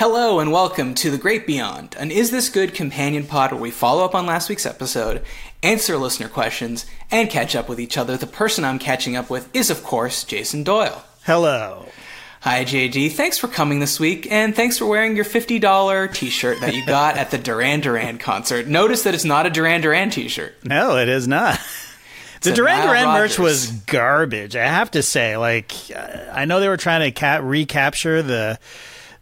Hello and welcome to The Great Beyond, an Is This Good companion pod where we follow up on last week's episode, answer listener questions, and catch up with each other. The person I'm catching up with is, of course, Jason Doyle. Hello. Hi, JD. Thanks for coming this week, and thanks for wearing your $50 t shirt that you got at the Duran Duran concert. Notice that it's not a Duran Duran t shirt. No, it is not. The Duran Duran merch was garbage. I have to say, like, I know they were trying to ca- recapture the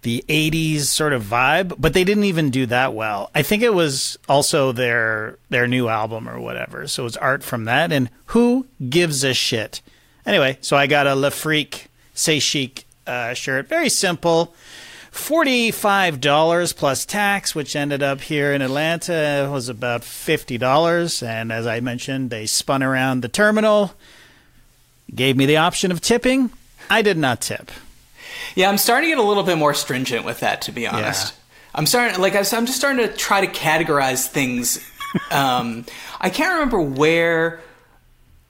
the '80s sort of vibe, but they didn't even do that well. I think it was also their their new album or whatever. So it was art from that, and who gives a shit? Anyway, so I got a Le Freak C'est Chic uh, shirt. Very simple. $45 plus tax, which ended up here in Atlanta was about $50. And as I mentioned, they spun around the terminal, gave me the option of tipping. I did not tip. Yeah, I'm starting to get a little bit more stringent with that, to be honest. I'm starting, like, I'm just starting to try to categorize things. um, I can't remember where.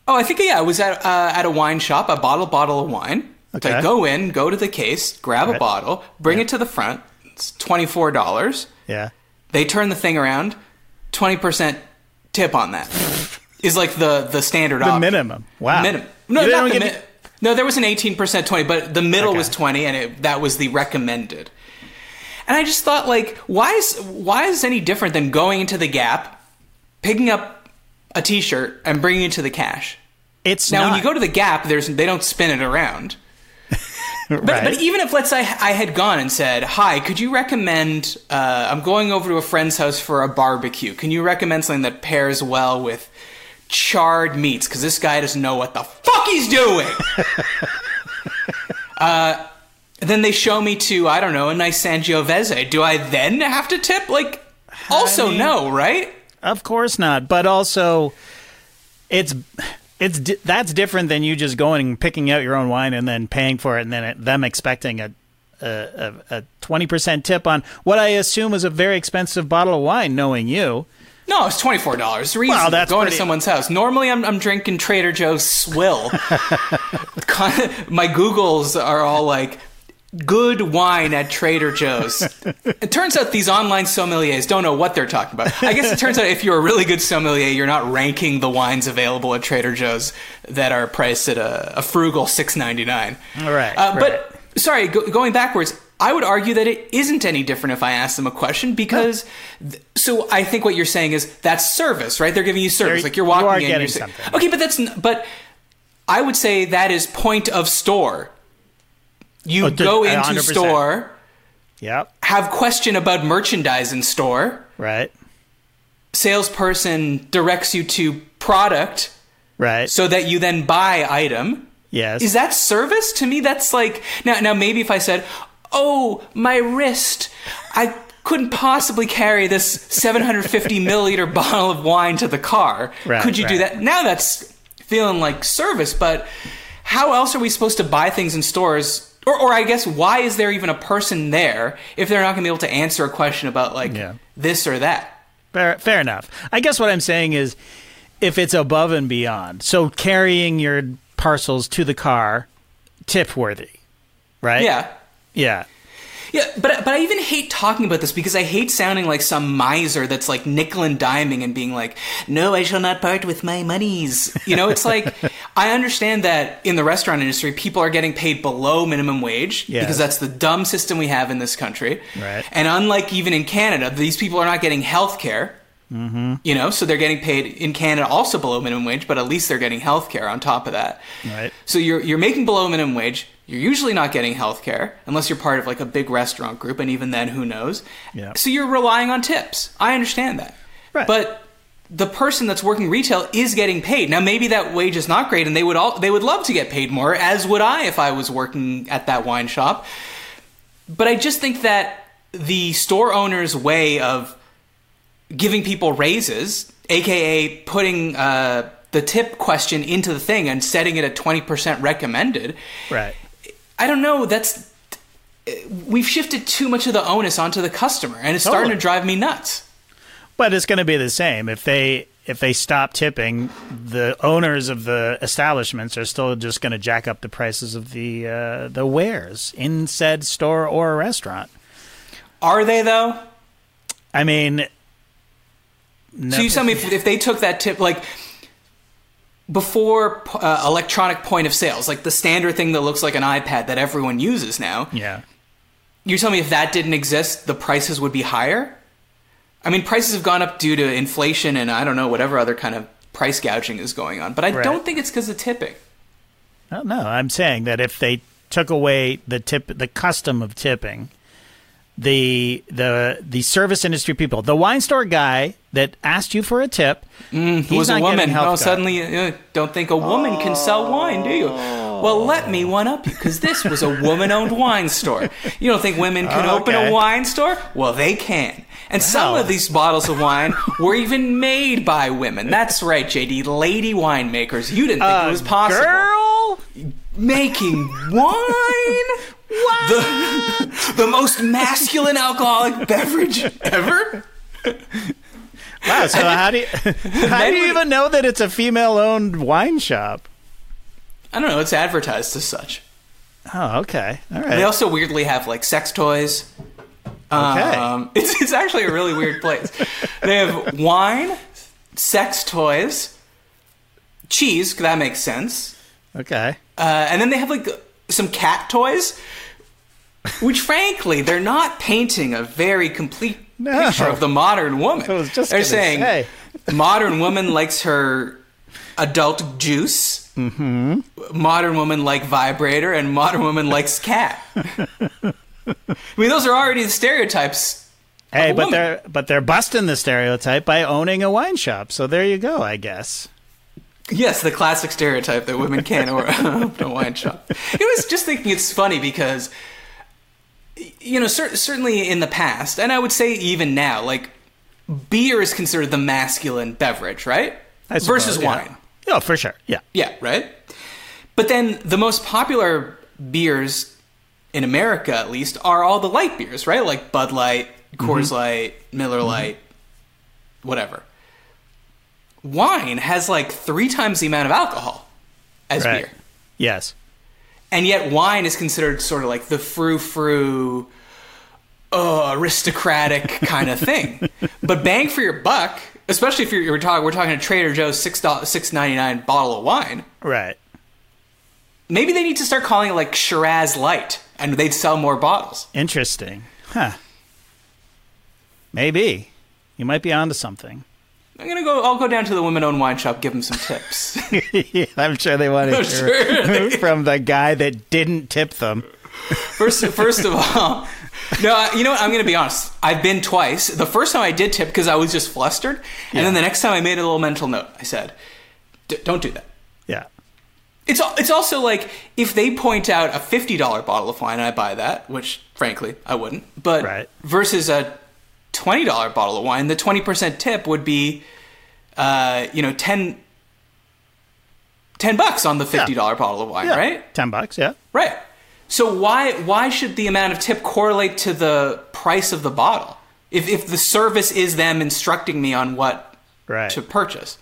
Oh, I think yeah, I was at uh, at a wine shop. I bought a bottle bottle of wine. So I go in, go to the case, grab a bottle, bring it to the front. It's twenty four dollars. Yeah. They turn the thing around, twenty percent tip on that is like the the standard The option. minimum. Wow. Minimum. No, not the mi- no. There was an eighteen percent twenty, but the middle Okay. was twenty, and it, that was the recommended. And I just thought, like, why is why is this any different than going into the Gap, picking up a T-shirt, and bringing it to the cash? It's Now, not. when you go to the Gap, there's they don't spin it around. But, right. but even if let's say I had gone and said, "Hi, could you recommend? Uh, I'm going over to a friend's house for a barbecue. Can you recommend something that pairs well with charred meats? Because this guy doesn't know what the fuck he's doing." uh, then they show me to I don't know a nice Sangiovese. Do I then have to tip? Like, also mean- no, right? Of course not. But also, it's it's that's different than you just going and picking out your own wine and then paying for it, and then it, them expecting a a a twenty percent tip on what I assume is a very expensive bottle of wine. Knowing you, No, it's twenty four dollars. Reason Wow, that's going pretty- to someone's house. Normally, I'm I'm drinking Trader Joe's swill. My Googles are all like good wine at Trader Joe's. it turns out these online sommeliers don't know what they're talking about. I guess it turns out if you're a really good sommelier, you're not ranking the wines available at Trader Joe's that are priced at a, a frugal six ninety nine. All right, uh, right. but sorry, go, going backwards, I would argue that it isn't any different if I ask them a question because. th- so I think what you're saying is that's service, right? They're giving you service, They're- like you're you walking are in. you're saying, something. okay, but that's n- but I would say that is point of store. You Oh, go into hundred percent. store, yep, have question about merchandise in store. right, Salesperson directs you to product right, so that you then buy item. yes, Is that service? To me, that's like now. Now, maybe if I said, "Oh, my wrist, I couldn't possibly carry this 750 milliliter bottle of wine to the car. Right, Could you do that?" Now that's feeling like service. But how else are we supposed to buy things in stores? Or, or I guess, why is there even a person there if they're not going to be able to answer a question about like Yeah. this or that? fair, fair enough. I guess what I'm saying is, if it's above and beyond, so carrying your parcels to the car, tip worthy, right? Yeah. Yeah. Yeah, but but I even hate talking about this because I hate sounding like some miser that's like nickel and diming and being like, "No, I shall not part with my monies." You know, it's like I understand that in the restaurant industry, people are getting paid below minimum wage Yes. because that's the dumb system we have in this country. Right. And unlike even in Canada, these people are not getting health care. Mm-hmm. You know, so they're getting paid in Canada also below minimum wage, but at least they're getting health care on top of that. Right. So you're you're making below minimum wage. You're usually not getting health care unless you're part of like a big restaurant group, and even then, who knows? Yeah. So you're relying on tips. I understand that. Right. But the person that's working retail is getting paid. Now maybe that wage is not great, and they would all they would love to get paid more, as would I if I was working at that wine shop. But I just think that the store owner's way of giving people raises, aka putting uh, the tip question into the thing and setting it at twenty percent recommended. Right. I don't know. That's we've shifted too much of the onus onto the customer, and it's starting to drive me nuts. But it's going to be the same if they if they stop tipping. The owners of the establishments are still just going to jack up the prices of the uh, the wares in said store or restaurant. Are they though? I mean, no, So you tell me if, if they took that tip, like before uh, electronic point of sales, like the standard thing that looks like an iPad that everyone uses now. yeah. You tell me if that didn't exist, the prices would be higher. I mean, prices have gone up due to inflation and I don't know whatever other kind of price gouging is going on, but I Right. don't think it's because of tipping. No, no, I'm saying that if they took away the tip, the custom of tipping, the the the service industry people, the wine store guy that asked you for a tip, he's was a woman. Oh, card. suddenly uh, don't think a woman can sell wine, do you? Well, let me one up you because this was a woman-owned wine store. You don't think women can open Okay. a wine store? Well, they can. And some of these bottles of wine were even made by women. That's right, JD. Lady winemakers. You didn't think it was possible. girl. Making wine? The, the most masculine alcoholic beverage ever? Wow. So how do you how do you even know that it's a female-owned wine shop? I don't know. It's advertised as such. Oh, okay. All right. They also weirdly have like sex toys. Okay. Um, it's, it's actually a really weird place. They have wine, sex toys, cheese, that makes sense. Okay. Uh, and then they have like some cat toys, which frankly, they're not painting a very complete No. picture of the modern woman. I was just they're saying say. modern woman likes her adult juice. Mm-hmm. Modern woman like vibrator, and modern woman likes cat. I mean, those are already the stereotypes. Hey, but woman. they're but they're busting the stereotype by owning a wine shop. So there you go, I guess. Yes, the classic stereotype that women can't or- open a wine shop. It was just thinking it's funny because, you know, cer- certainly in the past, and I would say even now, like beer is considered the masculine beverage, right? Suppose, Versus yeah. wine. Oh, for sure. Yeah. Yeah, right? But then the most popular beers in America, at least, are all the light beers, right? Like Bud Light, Coors Mm-hmm. Light, Miller Lite, whatever. Wine has like three times the amount of alcohol as Right. beer. Yes. And yet wine is considered sort of like the frou-frou, oh, aristocratic kind of thing. but bang for your buck, especially if you're, you're talking, we're talking a Trader Joe's six dollars six ninety nine bottle of wine. Right. Maybe they need to start calling it like Shiraz Light, and they'd sell more bottles. Interesting. Huh. Maybe. You might be onto something. I'm gonna go. I'll go down to the women-owned wine shop, give them some tips. I'm sure they want to sure. from the guy that didn't tip them. First, first of all, no, you know what? I'm gonna be honest. I've been twice. The first time I did tip because I was just flustered, and then the next time I made a little mental note. I said, "D- "Don't do that." Yeah. It's it's also like if they point out a fifty dollar bottle of wine, and I buy that, which frankly I wouldn't. But Right. versus a twenty dollar bottle of wine, the twenty percent tip would be, uh, you know, 10, 10 bucks on the fifty dollar bottle of wine, Yeah. right? Ten bucks. Yeah. Right. So why why should the amount of tip correlate to the price of the bottle? If if the service is them instructing me on what Right. to purchase.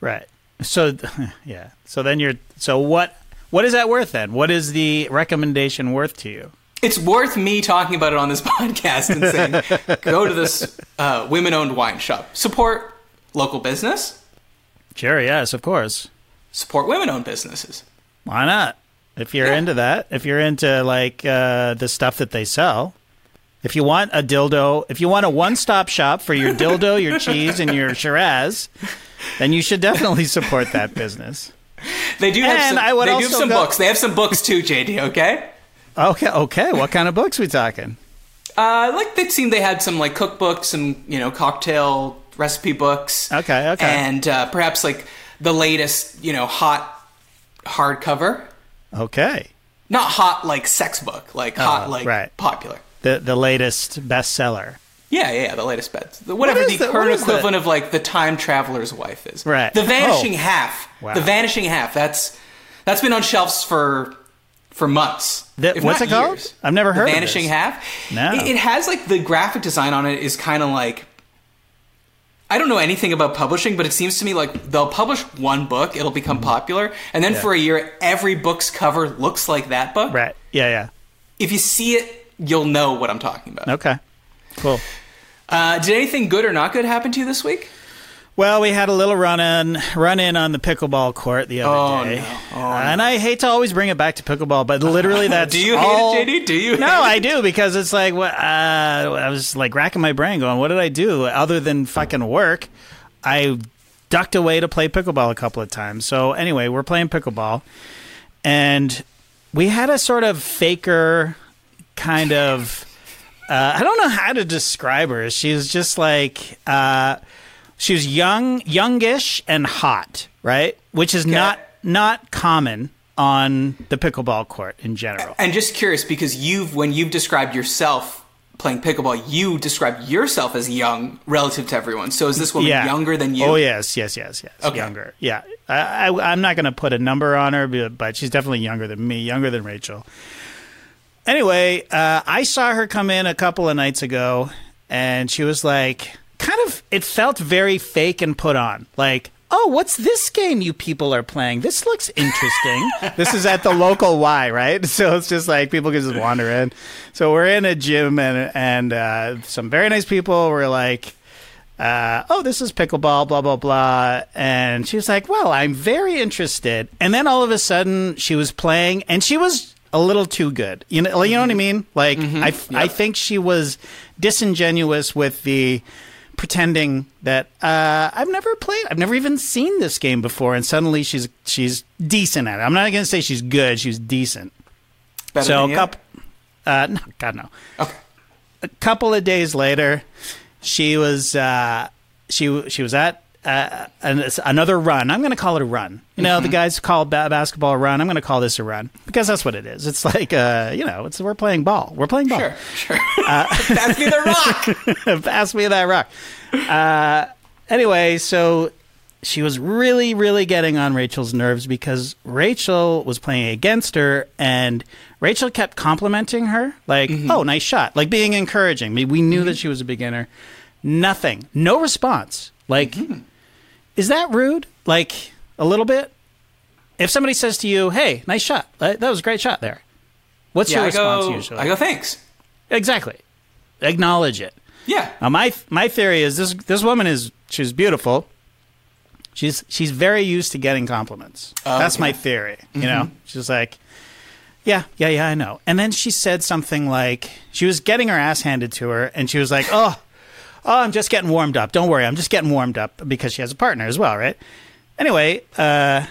Right. So yeah. So then you're. So what? What is that worth then? What is the recommendation worth to you? It's worth me talking about it on this podcast and saying, go to this uh, women-owned wine shop, support local business, Sure. Yes. Of course. support women-owned businesses. Why not? If you're Yeah. into that, if you're into like uh, the stuff that they sell, if you want a dildo, if you want a one-stop shop for your dildo, your cheese, and your Shiraz, then you should definitely support that business. They do have And some. I would they do have some go- books. They have some books too, JD. Okay. Okay. Okay. What kind of books we talking? Uh, like they seem they had some like cookbooks, some you know cocktail recipe books. Okay, okay. And uh, perhaps like the latest you know hot hardcover. Okay. Not hot like sex book, like hot Oh, like right. popular. The the latest bestseller. Yeah, yeah, yeah, the latest bets. Whatever is the the- current what is the- equivalent of like the time traveler's wife is. Right. The vanishing Oh. half. Wow. The vanishing half. That's that's been on shelves for for months. The- what's it called? years. I've never The heard of vanishing this. half. No. It, it has like the graphic design on it is kind of like I don't know anything about publishing, but it seems to me like they'll publish one book, it'll become popular, and then Yeah. for a year, every book's cover looks like that book. Right. Yeah. Yeah. If you see it you'll know what I'm talking about. Okay. Cool. Uh, did anything good or not good happen to you this week? Well, we had a little run in run in on the pickleball court the other Oh, day, no. Oh, Uh, and I hate to always bring it back to pickleball, but literally that's Do you all- hate it, JD? Do you? No, I do because it's like what uh, I was like racking my brain, going, "What did I do other than fucking work?" I ducked away to play pickleball a couple of times. So anyway, we're playing pickleball, and we had a sort of faker kind of. Uh, I don't know how to describe her. She's just like uh, she was young, youngish, and hot, right? Which is not not common on the pickleball court in general. And just curious because you've when you've described yourself playing pickleball, you described yourself as young relative to everyone. So is this woman younger than you? Oh yes, yes, yes, yes. Okay. Younger. Yeah. I, I, I'm not going to put a number on her, but, but she's definitely younger than me, younger than Rachel. Anyway, uh, I saw her come in a couple of nights ago, and she was like, kind of. It felt very fake and put on, like. Oh, what's this game you people are playing? This looks interesting. this is at the local Y, right? So it's just like people can just wander in. So we're in a gym and and uh, some very nice people were like, uh, oh, this is pickleball, blah, blah, blah. And she was like, well, I'm very interested. And then all of a sudden she was playing and she was a little too good. You know, you know what I mean? Like, I, I think she was disingenuous with the pretending that uh, I've never played, I've never even seen this game before. And suddenly she's, she's decent at it. I'm not going to say she's good. She's decent. Better so a couple, uh, no, God, no Okay. a couple of days later, she was uh, she she was at uh, an, another run. I'm going to call it a run. You know, Mm-hmm. the guys call ba- basketball a run. I'm going to call this a run because that's what it is. It's like uh, you know, it's we're playing ball. We're playing ball. Sure, sure. Pass me the rock. Pass me that rock. Uh, anyway, so she was really, really getting on Rachel's nerves because Rachel was playing against her, and Rachel kept complimenting her, like, "Oh, nice shot," like being encouraging. We knew that she was a beginner. Nothing, no response. Like, is that rude? Like a little bit. If somebody says to you, "Hey, nice shot," that was a great shot there. What's Yeah, your I response go. usually? I go. Thanks. exactly. Acknowledge it. Yeah. Now my my theory is this this woman is she's beautiful. She's she's very used to getting compliments. Oh, That's okay. my theory. You mm-hmm. know, she's like, yeah, yeah, yeah, I know. And then she said something like she was getting her ass handed to her, and she was like, oh, oh, I'm just getting warmed up. Don't worry, I'm just getting warmed up because she has a partner as well, right? Anyway, uh,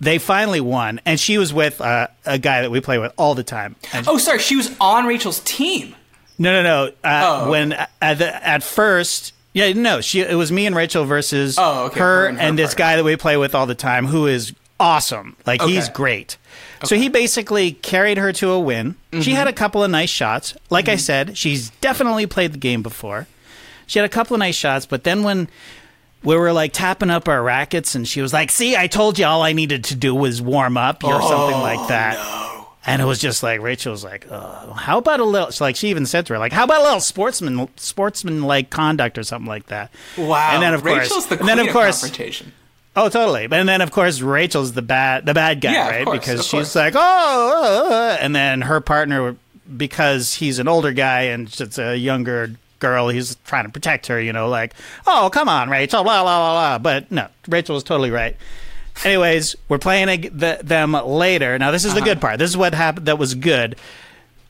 they finally won, and she was with uh, a guy that we play with all the time. And Oh, sorry. She was on Rachel's team. no, no, no. Uh, Oh. When at, the, at first, yeah, no, she it was me and Rachel versus Oh, okay, her, her and, and this guy that we play with all the time, who is awesome. Like he's Okay. great. So he basically carried her to a win. Mm-hmm. She had a couple of nice shots. Like I said, she's definitely played the game before. She had a couple of nice shots, but then when we were like tapping up our rackets, and she was like, "See, I told you all I needed to do was warm up," or something Oh, like that. And it was just like Rachel was like, oh, "How about a little?" Like she even said to her, "Like, how about a little sportsman, sportsman like conduct or something like that." Wow. And then of course, Rachel's the and then queen of course, confrontation. oh, totally. And then of course, Rachel's the bad, the bad guy, Yeah, right? course, because she's course. like, "Oh," uh, uh," and then her partner, because he's an older guy and it's a younger girl, he's trying to protect her. You know, like, "Oh, come on, Rachel," blah blah blah blah. But no, Rachel was totally right. Anyways, we're playing ag- the, them later. Now, this is the Uh-huh. good part. This is what happened. That was good.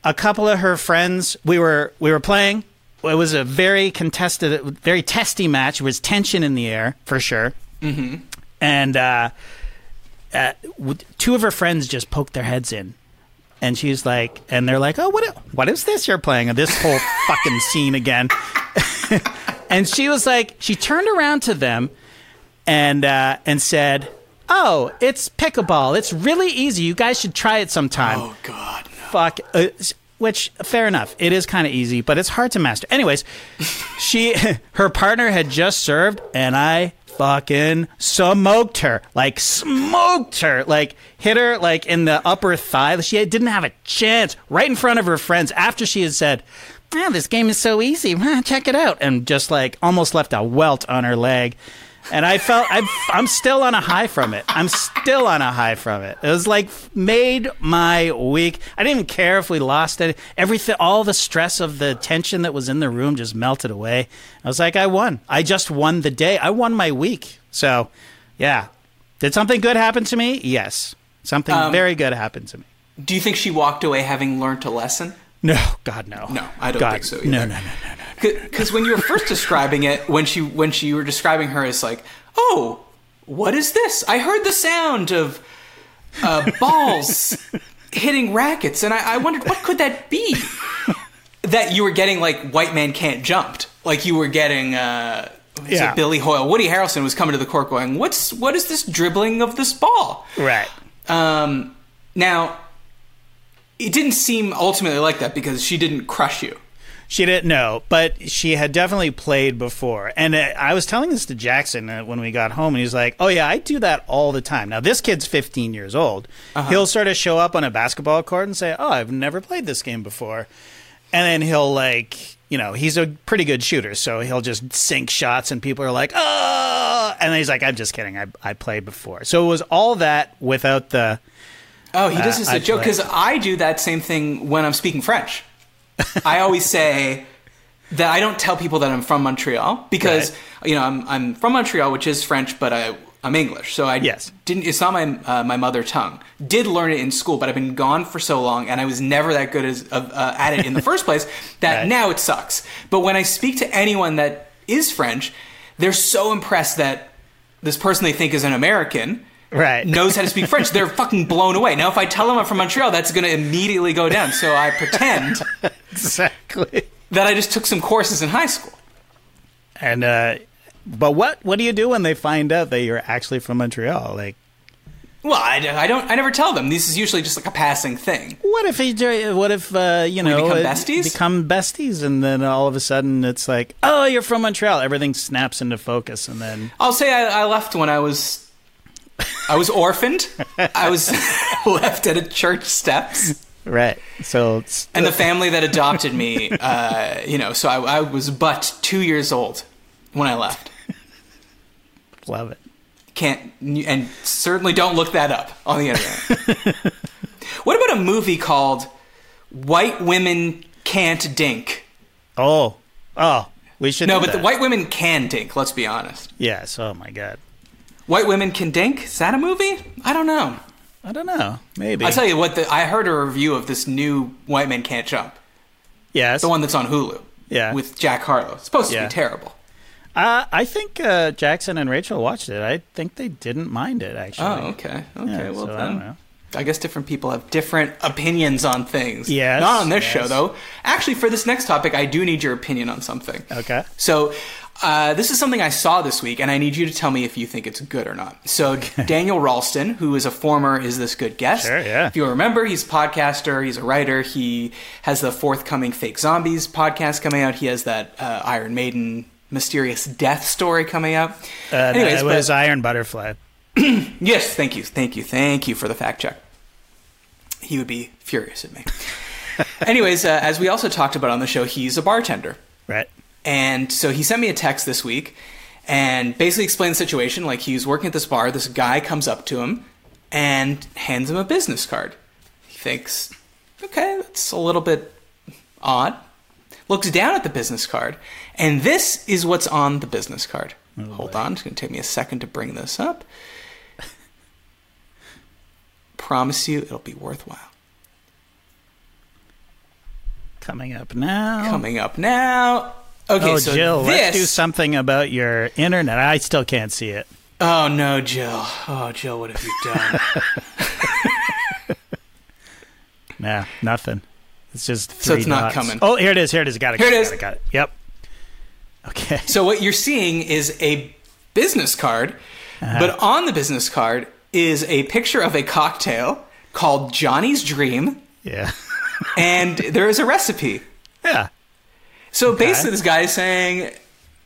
A couple of her friends. We were we were playing. It was a very contested, very testy match. There was tension in the air for sure. Mm-hmm. And uh, uh, two of her friends just poked their heads in, and she's like, and they're like, "Oh, what? What is this you're playing? This whole fucking scene again." and she was like, she turned around to them and uh, and said, "Oh, it's pickleball. It's really easy. You guys should try it sometime." Oh God. No. Fuck. Uh, which fair enough. It is kind of easy, but it's hard to master. Anyways, she her partner had just served, and I fucking smoked her. Like smoked her. Like hit her like in the upper thigh. She didn't have a chance. Right in front of her friends after she had said. Yeah, this game is so easy. Check it out. And just like almost left a welt on her leg. And I felt I'm I'm still on a high from it. I'm still on a high from it. It was like made my week. I didn't even care if we lost it. Everything, all the stress of the tension that was in the room just melted away. I was like, I won. I just won the day. I won my week. So, yeah. Did something good happen to me? Yes. Something Um, very good happened to me. Do you think she walked away having learned a lesson? No, God, no. No, I don't God, think so either. No, no, no, no, no. Because when you were first describing it, when she when she were describing her as like, oh, what is this? I heard the sound of uh, balls hitting rackets, and I, I wondered what could that be. that you were getting like white man can't jumped, like you were getting. Uh, Yeah. Billy Hoyle, Woody Harrelson was coming to the court going, "What's what is this dribbling of this ball?" Right. Um, now, it didn't seem ultimately like that because she didn't crush you. She didn't know, but she had definitely played before. And uh, I was telling this to Jackson uh, when we got home, and he's like, "Oh yeah, I do that all the time." Now this kid's 15 years old. He'll sort of show up on a basketball court and say, "Oh, I've never played this game before," and then he'll like, you know, he's a pretty good shooter, so he'll just sink shots, and people are like, "Oh," and then he's like, "I'm just kidding. I I played before." So it was all that without the. Oh, he does this as a joke because I do that same thing when I'm speaking French. I always say that I don't tell people that I'm from Montreal because Right. you know I'm I'm from Montreal, which is French, but I I'm English, so I Yes. didn't. It's not my uh, my mother tongue. Did learn it in school, but I've been gone for so long, and I was never that good as uh, uh, at it in the first place that Right. now it sucks. But when I speak to anyone that is French, they're so impressed that this person they think is an American Right. knows how to speak French, they're fucking blown away. Now, if I tell them I'm from Montreal, that's going to immediately go down. So I pretend Exactly. that I just took some courses in high school. And uh but what what do you do when they find out that you're actually from Montreal? Like Well, I, I don't. I never tell them. This is usually just like a passing thing. what if he what if uh you know become uh, besties? become besties and then all of a sudden it's like, "Oh, you're from Montreal." Everything snaps into focus and then I'll say I, I left when I was. I was orphaned. I was left at a church steps, right. So it's and the family that adopted me, uh, you know, so I, I was but two years old when I left. love it. can't and certainly don't look that up on the internet. what about a movie called White Women Can't Dink? Oh. Oh, we should No, but the white women can dink, let's be honest. Yes, oh my god. White Women Can Dink? Is that a movie? I don't know. I don't know. Maybe. I'll tell you what, the, I heard a review of this new White Men Can't Jump, yes. the one that's on Hulu. Yeah. With Jack Harlow. It's supposed to Yeah. be terrible. Uh, I think uh, Jackson and Rachel watched it. I think they didn't mind it actually. Oh, okay. Okay, Yeah, well so I then. don't know. I guess different people have different opinions on things. Yes, Not on this yes. show, though. Actually, for this next topic, I do need your opinion on something. Okay. So, uh, this is something I saw this week, and I need you to tell me if you think it's good or not. So, Daniel Ralston, who is a former Is This Good guest. Sure, yeah. If you remember, he's a podcaster, he's a writer, he has the forthcoming Fake Zombies podcast coming out, he has that uh, Iron Maiden mysterious death story coming up. Uh, Anyways, it but- was Iron Butterfly. Yes, thank you, thank you, thank you for the fact check. He would be furious at me. Anyways, uh, as we also talked about on the show, he's a bartender. Right. And so he sent me a text this week and basically explained the situation. Like he's working at this bar, this guy comes up to him and hands him a business card. He thinks, okay, that's a little bit odd. Looks down at the business card, and this is what's on the business card. Oh, Hold on, it's going to take me a second to bring this up. Promise you it'll be worthwhile. Coming up now. Coming up now. Okay, oh, so Jill, this. let's do something about your internet. I still can't see it. Oh no, Jill. Oh, Jill, what have you done? Nah, nothing. It's just So it's not dots. coming. Oh, here it is. Here it is. Got it. Here it got is. Got it. Got it. Yep. Okay. so what you're seeing is a business card, Uh-huh. but on the business card is a picture of a cocktail called Johnny's Dream, Yeah. and there is a recipe. Yeah. So basically, this guy is saying,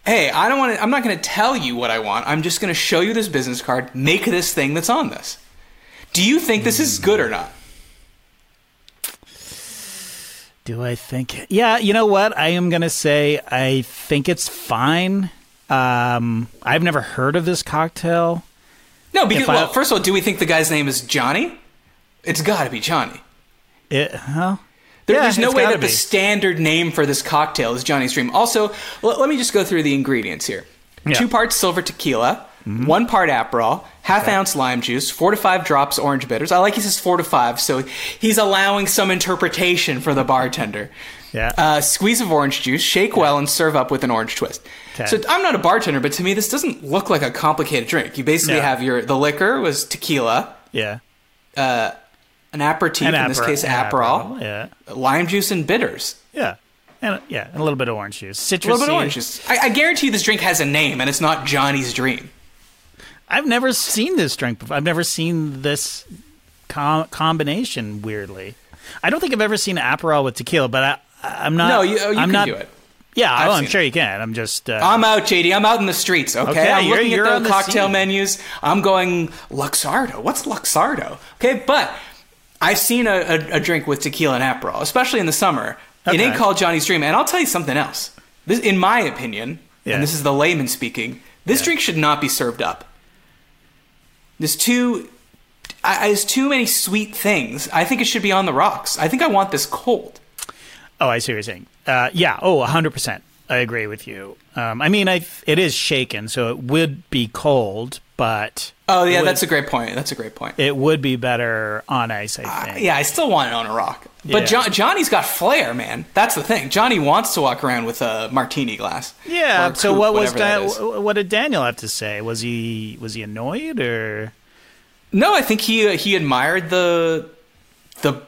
"Hey, I don't want to. I'm not going to tell you what I want. I'm just going to show you this business card. Make this thing that's on this. Do you think this is good or not? Do I think? Yeah. You know what? I am gonna say I think it's fine. Um, I've never heard of this cocktail. No, because If I- well, first of all, do we think the guy's name is Johnny? It's got to be Johnny. It, well, There, Yeah, there's no way that the be. standard name for this cocktail is Johnny's Dream. Also, l- let me just go through the ingredients here. Yeah. Mm-hmm. Two parts silver tequila, one part Aperol, half ounce lime juice, four to five drops orange bitters. I like he says four to five, so he's allowing some interpretation for the bartender. Yeah. Uh, squeeze of orange juice, shake well, and serve up with an orange twist. Okay. So I'm not a bartender, but to me this doesn't look like a complicated drink. You basically No. have your the liquor was tequila, yeah. An aperitif An in this case an Aperol, Yeah. lime juice, and bitters. Yeah. And yeah, and a little bit of orange juice. Citrusy. A little bit of orange juice. I, I guarantee you this drink has a name, and it's not Johnny's Dream. I've never seen this drink before. I've never seen this com- combination. Weirdly, I don't think I've ever seen Aperol with tequila. But I, I'm not. No, you, oh, you I'm can not, do it. Yeah, I've oh, I'm seen sure you can. I'm just. Uh, I'm out, JD. I'm out in the streets. Okay, Okay, I'm you're- looking you're at the the cocktail scene. menus. I'm going Luxardo. What's Luxardo? Okay, but I've seen a, a, a drink with tequila and Aperol, especially in the summer. It ain't called Johnny's Dream, and I'll tell you something else. This, in my opinion, Yeah. and this is the layman speaking, this drink should not be served up. There's too, I, there's too many sweet things. I think it should be on the rocks. I think I want this cold. oh, I see what you're saying. Uh, yeah. Oh, 100. percent I agree with you. Um, I mean, I it is shaken, so it would be cold, but Oh yeah, would, that's a great point. That's a great point. it would be better on ice. I think. Yeah, I still want it on a rock. But Yeah. John, Johnny's got flair, man. That's the thing. Johnny wants to walk around with a martini glass. Yeah. So coupe, what was whatever that that? is. What did Daniel have to say? Was he was he annoyed or? No, I think he he admired the the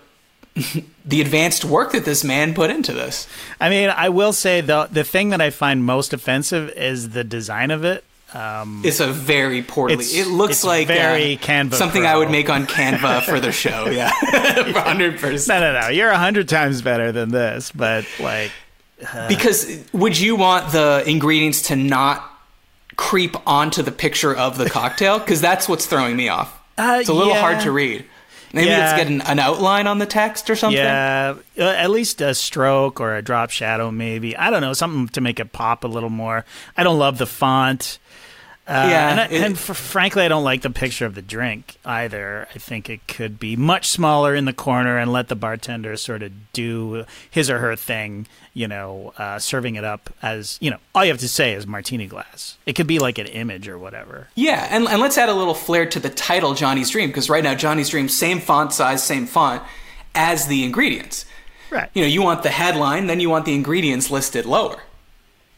the advanced work that this man put into this. I mean, I will say the the thing that I find most offensive is the design of it. Um, It's a very poorly. It looks like very uh, Canva something Pro. I would make on Canva for the show. Yeah, hundred percent. no, no, no. You're a hundred times better than this, but like, Because would you want the ingredients to not creep onto the picture of the cocktail? Because that's what's throwing me off. Uh, it's a little yeah. hard to read. Maybe Yeah. it's getting an outline on the text or something. yeah, uh, at least a stroke or a drop shadow, maybe. I don't know, something to make it pop a little more. I don't love the font. Uh, Yeah, and, I, it- and fr- frankly, I don't like the picture of the drink either. I think it could be much smaller in the corner and let the bartender sort of do his or her thing. You know, uh, serving it up as you know, all you have to say is martini glass. It could be like an image or whatever. Yeah, and, and let's add a little flair to the title Johnny's Dream, because right now Johnny's Dream, same font size, same font as the ingredients. Right. You know, you want the headline, then you want the ingredients listed lower.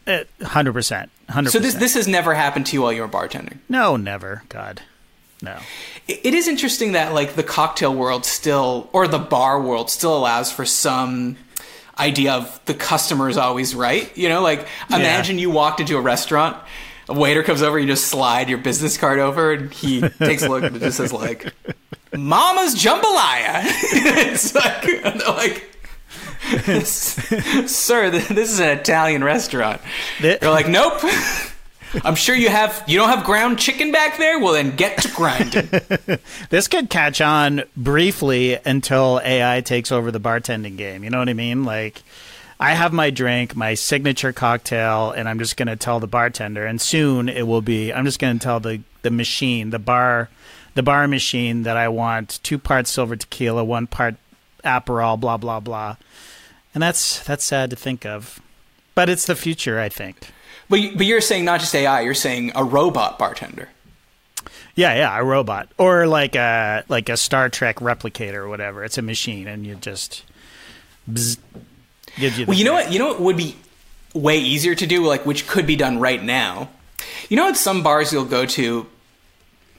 Uh, hundred percent. Hundred So this this has never happened to you while you were bartending. No, never. God, no. It it is interesting that like the cocktail world still or the bar world still allows for some idea of the customer is always right. You know, like imagine you walked into a restaurant, a waiter comes over, you just slide your business card over, and he takes a look and it just says like Mama's Jambalaya. it's like like Sir, this is an Italian restaurant. They're like, nope. I'm sure you have you don't have ground chicken back there. Well, then get to grinding. This could catch on briefly until AI takes over the bartending game. You know what I mean? Like, I have my drink, my signature cocktail, and I'm just going to tell the bartender. And soon it will be. I'm just going to tell the the machine, the bar, the bar machine that I want two parts silver tequila, one part Aperol, blah blah blah. And that's that's sad to think of, but it's the future, I think. But but you're saying not just AI, you're saying a robot bartender. Yeah, yeah, a robot or like a like a Star Trek replicator or whatever. It's a machine, and you just bzz, gives you. Well, you know what? You know what would be way easier to do, like which could be done right now. You know, at some bars you'll go to.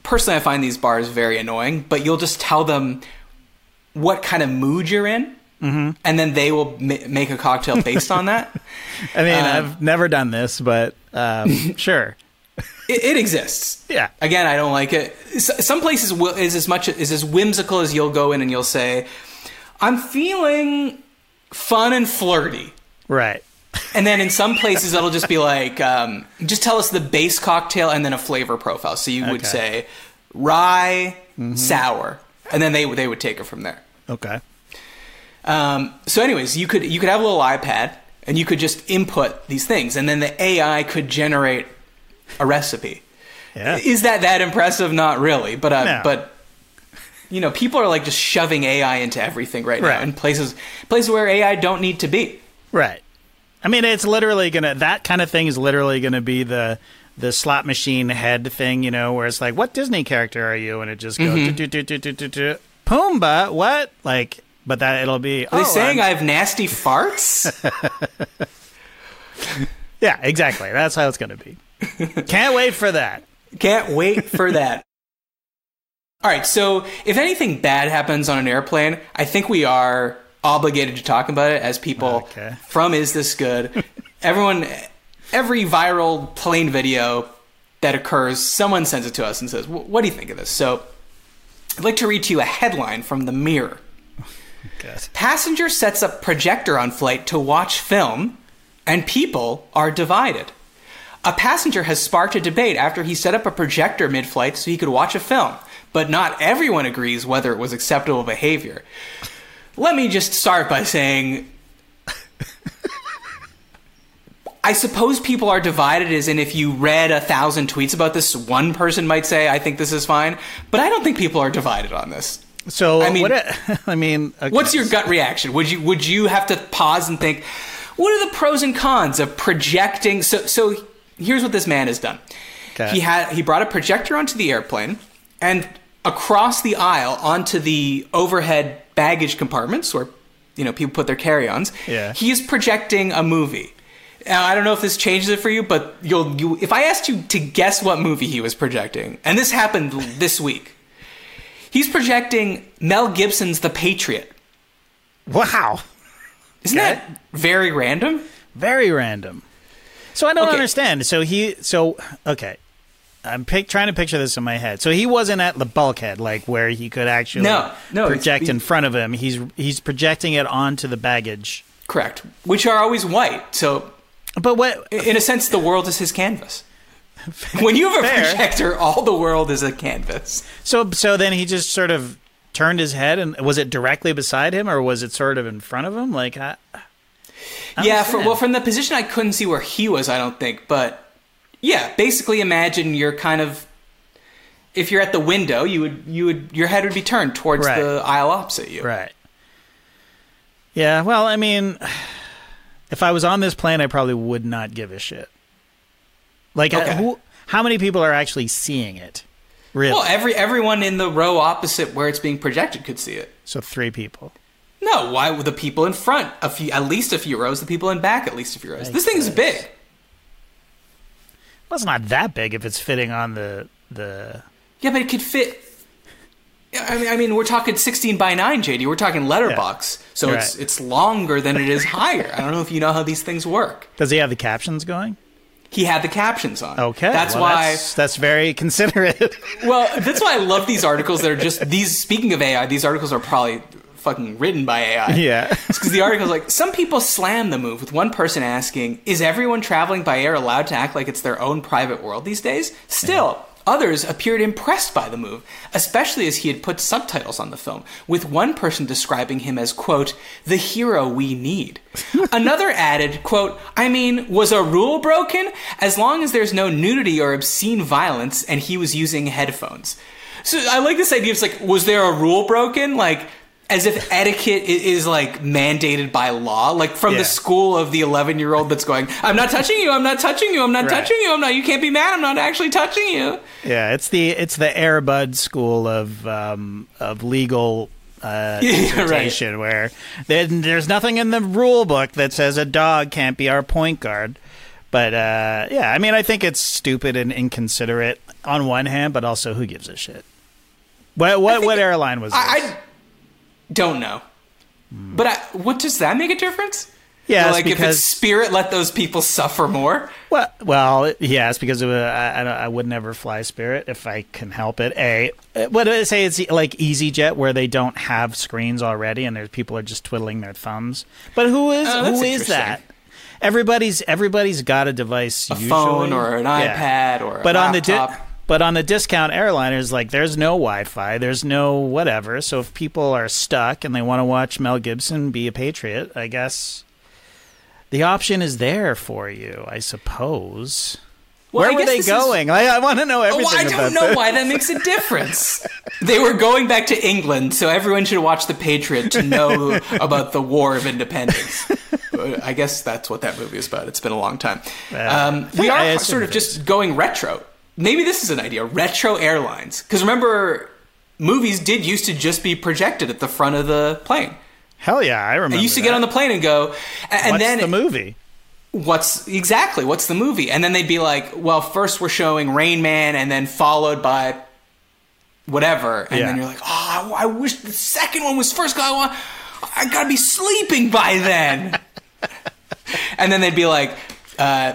Personally, I find these bars very annoying, but you'll just tell them what kind of mood you're in, mm-hmm. and then they will ma- make a cocktail based on that. I mean, um, I've never done this, but um, sure. It, it exists. Yeah. Again, I don't like it. S- Some places will, is as much is as whimsical as you'll go in and you'll say, "I'm feeling fun and flirty," Right. and then in some places it'll just be like, um, "Just tell us the base cocktail and then a flavor profile." So you would Okay. say rye sour, and then they they would take it from there. Okay. Um, so, anyways, you could you could have a little iPad and you could just input these things, and then the AI could generate a recipe. Yeah. Is that that impressive? Not really, but uh, No. but you know, people are like just shoving AI into everything right, Right. now in places places where AI don't need to be. Right. I mean, it's literally gonna. That kind of thing is literally gonna be the the slot machine head thing. You know, where it's like, "What Disney character are you?" And it just goes, Mm-hmm. Pumbaa. What? Like, but that it'll be. Are they oh, saying I'm- I have nasty farts? Yeah, exactly. That's how it's gonna be. Can't wait for that. Can't wait for that. All right, so if anything bad happens on an airplane, I think we are obligated to talk about it as people Okay. from Is This Good? Everyone, every viral plane video that occurs, someone sends it to us and says, What do you think of this? So I'd like to read to you a headline from The Mirror. Good. Passenger sets up projector on flight to watch film, and people are divided. A passenger has sparked a debate after he set up a projector mid flight so he could watch a film, but not everyone agrees whether it was acceptable behavior. Let me just start by saying I suppose people are divided as in if you read a thousand tweets about this, one person might say, I think this is fine, but I don't think people are divided on this. So I mean- what? I mean, okay. What's your gut reaction? Would you would you have to pause and think, what are the pros and cons of projecting? So so here's what this man has done. Okay. He had he brought a projector onto the airplane and across the aisle onto the overhead baggage compartments where you know people put their carry-ons. Yeah. He is projecting a movie. Now, I don't know if this changes it for you, but you'll you if I asked you to guess what movie he was projecting, and this happened this week. He's projecting Mel Gibson's The Patriot. Wow. Isn't Okay. that very random? Very random. So I don't Okay. understand. So he, so okay, I'm pic- trying to picture this in my head. So he wasn't at the bulkhead, like where he could actually No, no, project in front of him. He's he's projecting it onto the baggage. Correct. Which are always white. So, But what? in a sense, the world is his canvas. When you have a Fair. projector, all the world is a canvas. So so then he just sort of turned his head, and was it directly beside him, or was it sort of in front of him? Like, I, I yeah, for, well, from the position, I couldn't see where he was, I don't think. But yeah, basically, imagine you're kind of. If you're at the window, you would you would your head would be turned towards Right. the aisle opposite you. Right. Yeah, well, I mean, if I was on this plane, I probably would not give a shit. Like, uh, Okay. who? How many people are actually seeing it? Really? Well, every everyone in the row opposite where it's being projected could see it. so three people. No, why would the people in front a few at least a few rows, the people in back at least a few rows. This thing is big. Well, it's not that big if it's fitting on the the. Yeah, but it could fit. I mean, I mean, we're talking 16 by 9, JD. We're talking letterbox, so it's Right. it's longer than it is higher. I don't know if you know how these things work. Does he have the captions going? He had the captions on. Okay, that's well, why. that's, that's very considerate. Well, that's why I love these articles that are just these. Speaking of AI, these articles are probably fucking written by AI. yeah. because the article's like some people slam the move with one person asking is everyone traveling by air allowed to act like it's their own private world these days still others appeared impressed by the move especially as he had put subtitles on the film with one person describing him as quote the hero we need another added quote i mean was a rule broken as long as there's no nudity or obscene violence and he was using headphones so I like this idea. It's like, was there a rule broken? Like, as if etiquette is like mandated by law, like from Yeah. the school of the 11 year old that's going, I'm not touching you, I'm not touching you, I'm not Right. touching you, I'm not, you can't be mad, I'm not actually touching you. Yeah, it's the it's the Air Bud school of um, of legal uh, Yeah, right. where there, there's nothing in the rule book that says a dog can't be our point guard. But uh, yeah, I mean, I think it's stupid and inconsiderate on one hand, but also who gives a shit? What what what airline was this? I, I don't know. But I, what does that make a difference? yeah, like if it's spirit, let those people suffer more. Well, well, it's because I, I, I would never fly Spirit if I can help it. A, what do I say? It's like EasyJet where they don't have screens already, and there's people are just twiddling their thumbs. But who is oh, who is that? Everybody's everybody's got a device, A usually. phone or an Yeah. iPad or a But on the laptop. di- but on the discount airliners, like there's no Wi-Fi, there's no whatever. So if people are stuck and they want to watch Mel Gibson be a patriot, I guess the option is there for you. I suppose. Where I were they this is- going? I, I want to know everything Oh, I don't know this. why that makes a difference. they were going back to England, so everyone should watch The Patriot to know about the War of Independence. I guess that's what that movie is about. It's been a long time. Um, we are sort of just going retro. Maybe this is an idea retro airlines. Because remember, movies did used to just be projected at the front of the plane. Hell yeah, I remember. I used to get on the plane and go, and What's then the movie? what's exactly what's the movie and then they'd be like well first we're showing rain man and then followed by whatever and Yeah. then you're like oh I, I wish the second one was first i want i gotta be sleeping by then and then they'd be like uh,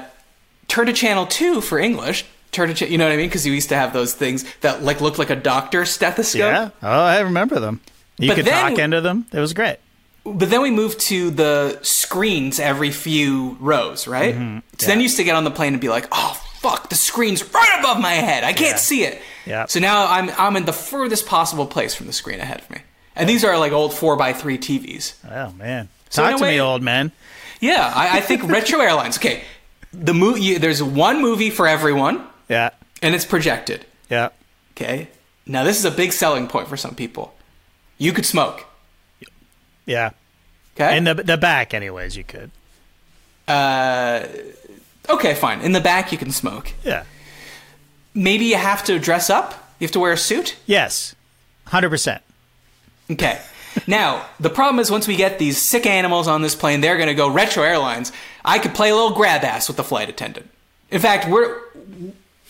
turn to channel 2 for english turn cha- you know what i mean because you used to have those things that like looked like a doctor stethoscope Yeah. Oh, I remember them. You But could then- talk into them. It was great. But then we moved to the screens every few rows, right? Mm-hmm. So then you used to get on the plane and be like, "Oh fuck, the screen's right above my head. I can't Yeah. see it." Yeah. So now I'm I'm in the furthest possible place from the screen ahead of me, and these are like old four x three TVs. Oh man. So Talk to me, old man. Yeah, I, I think retro airlines. Okay, the movie. There's one movie for everyone, Yeah. and it's projected. Yeah. Okay. Now this is a big selling point for some people. You could smoke. Yeah. Okay. In the the back, anyways, you could. uh, okay, fine. In the back, you can smoke. Yeah. Maybe you have to dress up. You have to wear a suit. Yes. Hundred percent. Okay. Now, the problem is once we get these sick animals on this plane, they're going to go retro airlines. I could play a little grab ass with the flight attendant. In fact, we're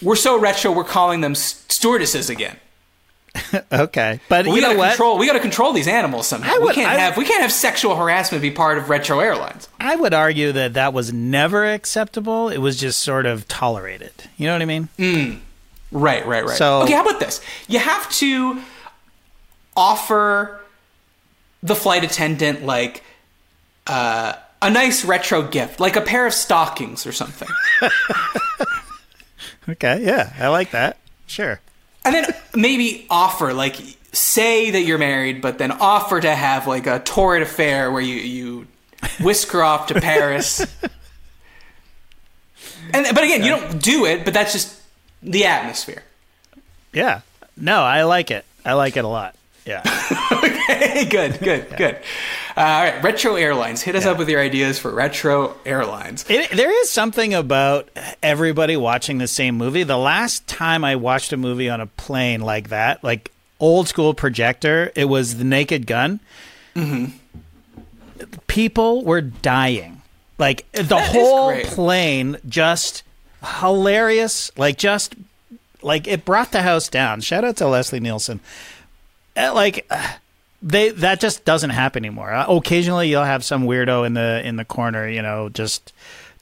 we're so retro, we're calling them stewardesses again. Okay. But We you got know to what? control. We got to control these animals somehow. I we can't I- have we can't have sexual harassment be part of retro airlines. I would argue that that was never acceptable. It was just sort of tolerated. You know what I mean? Right, right, right. So- okay, how about this? You have to offer the flight attendant like uh, a nice retro gift, like a pair of stockings or something. Okay. Yeah. I like that. Sure. And then maybe offer, like, say that you're married, but then offer to have like a torrid affair where you you whisk her off to Paris. And but again, you don't do it, but that's just the atmosphere. Yeah. No, I like it. I like it a lot. Yeah. okay, good, good, good. Uh, all right, retro airlines. Hit us up with your ideas for retro airlines. It, there is something about everybody watching the same movie. The last time I watched a movie on a plane like that, like old school projector, it was The Naked Gun. Mm-hmm. People were dying. Like the That whole plane just hilarious. Like just like it brought the house down. Shout out to Leslie Nielsen. Uh, Like uh, they that just doesn't happen anymore. Uh, occasionally, you'll have some weirdo in the in the corner, you know, just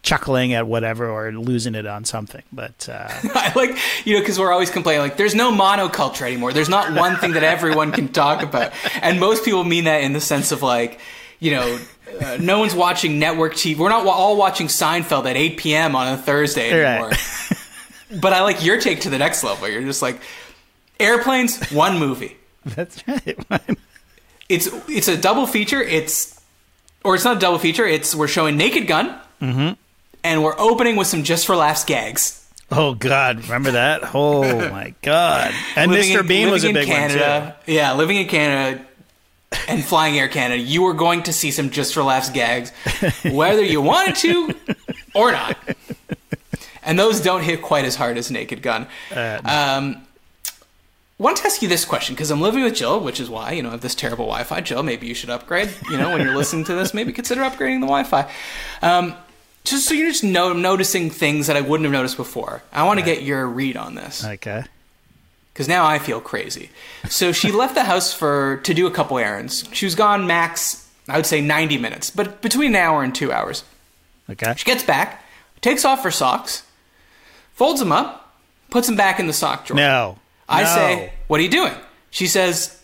chuckling at whatever or losing it on something. But uh, I like, you know, because we're always complaining, like, there's no monoculture anymore. There's not one thing that everyone can talk about. And most people mean that in the sense of, like, you know, uh, no one's watching network TV. We're not all watching Seinfeld at 8 p.m. on a Thursday Right. anymore. but I like your take to the next level. You're just like, airplanes, one movie. that's right. It's it's a double feature. It's or it's not a double feature. It's we're showing Naked Gun, Mm-hmm. and we're opening with some just for laughs gags. oh God, remember that? Oh my God! And Living Mr. in- Bean was a big in one Canada. too. Yeah, living in Canada and flying Air Canada, you were going to see some just for laughs gags, whether you wanted to or not. And those don't hit quite as hard as Naked Gun. Uh, Um, want to ask you this question because I'm living with Jill, which is why you know I have this terrible Wi-Fi. Jill, maybe you should upgrade. You know, when you're listening to this, maybe consider upgrading the Wi-Fi. Um, just so you're just no- noticing things that I wouldn't have noticed before. I want to get your read on this Okay. because now I feel crazy. So she left the house for to do a couple errands. She was gone max, I would say, 90 minutes, but between an hour and two hours. Okay. She gets back, takes off her socks, folds them up, puts them back in the sock drawer. No. I No. say, "What are you doing?" She says,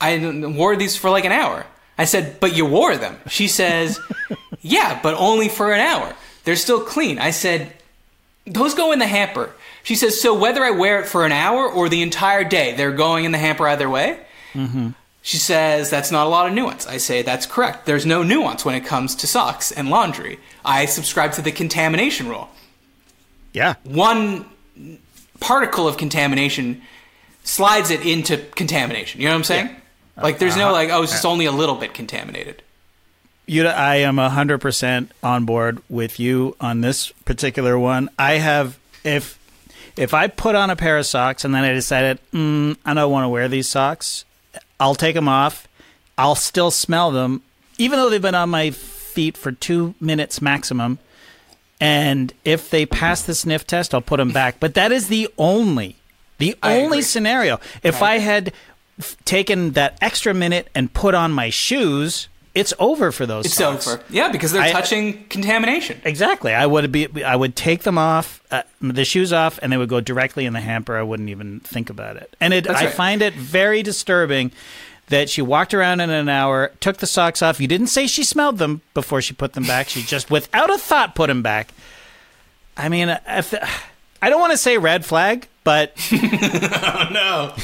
"I wore these for like an hour." I said, "But you wore them." She says, "Yeah, but only for an hour. They're still clean." I said, "Those go in the hamper." She says, "So whether I wear it for an hour or the entire day, they're going in the hamper either way." Mm-hmm. She says, "That's not a lot of nuance." I say, "That's correct. There's no nuance when it comes to socks and laundry. I subscribe to the contamination rule." Yeah. one particle of contamination slides it into contamination. You know what I'm saying? Like there's no like, oh, it's just only a little bit contaminated. You, I am hundred percent on board with you on this particular one. I have if if I put on a pair of socks and then I decided mm, I don't want to wear these socks, I'll take them off. I'll still smell them, even though they've been on my feet for two minutes maximum. And if they pass the sniff test, I'll put them back. But that is the only, the I only agree. scenario. If I had f- taken that extra minute and put on my shoes, it's over for those. It's socks. over. Yeah, because they're I- touching contamination. Exactly. I would be. I would take them off, uh, the shoes off, and they would go directly in the hamper. I wouldn't even think about it. And it, I find it very disturbing that she walked around in an hour, took the socks off. You didn't say she smelled them before she put them back. She just, without a thought, put them back. I mean, if, I don't want to say red flag, but oh, No.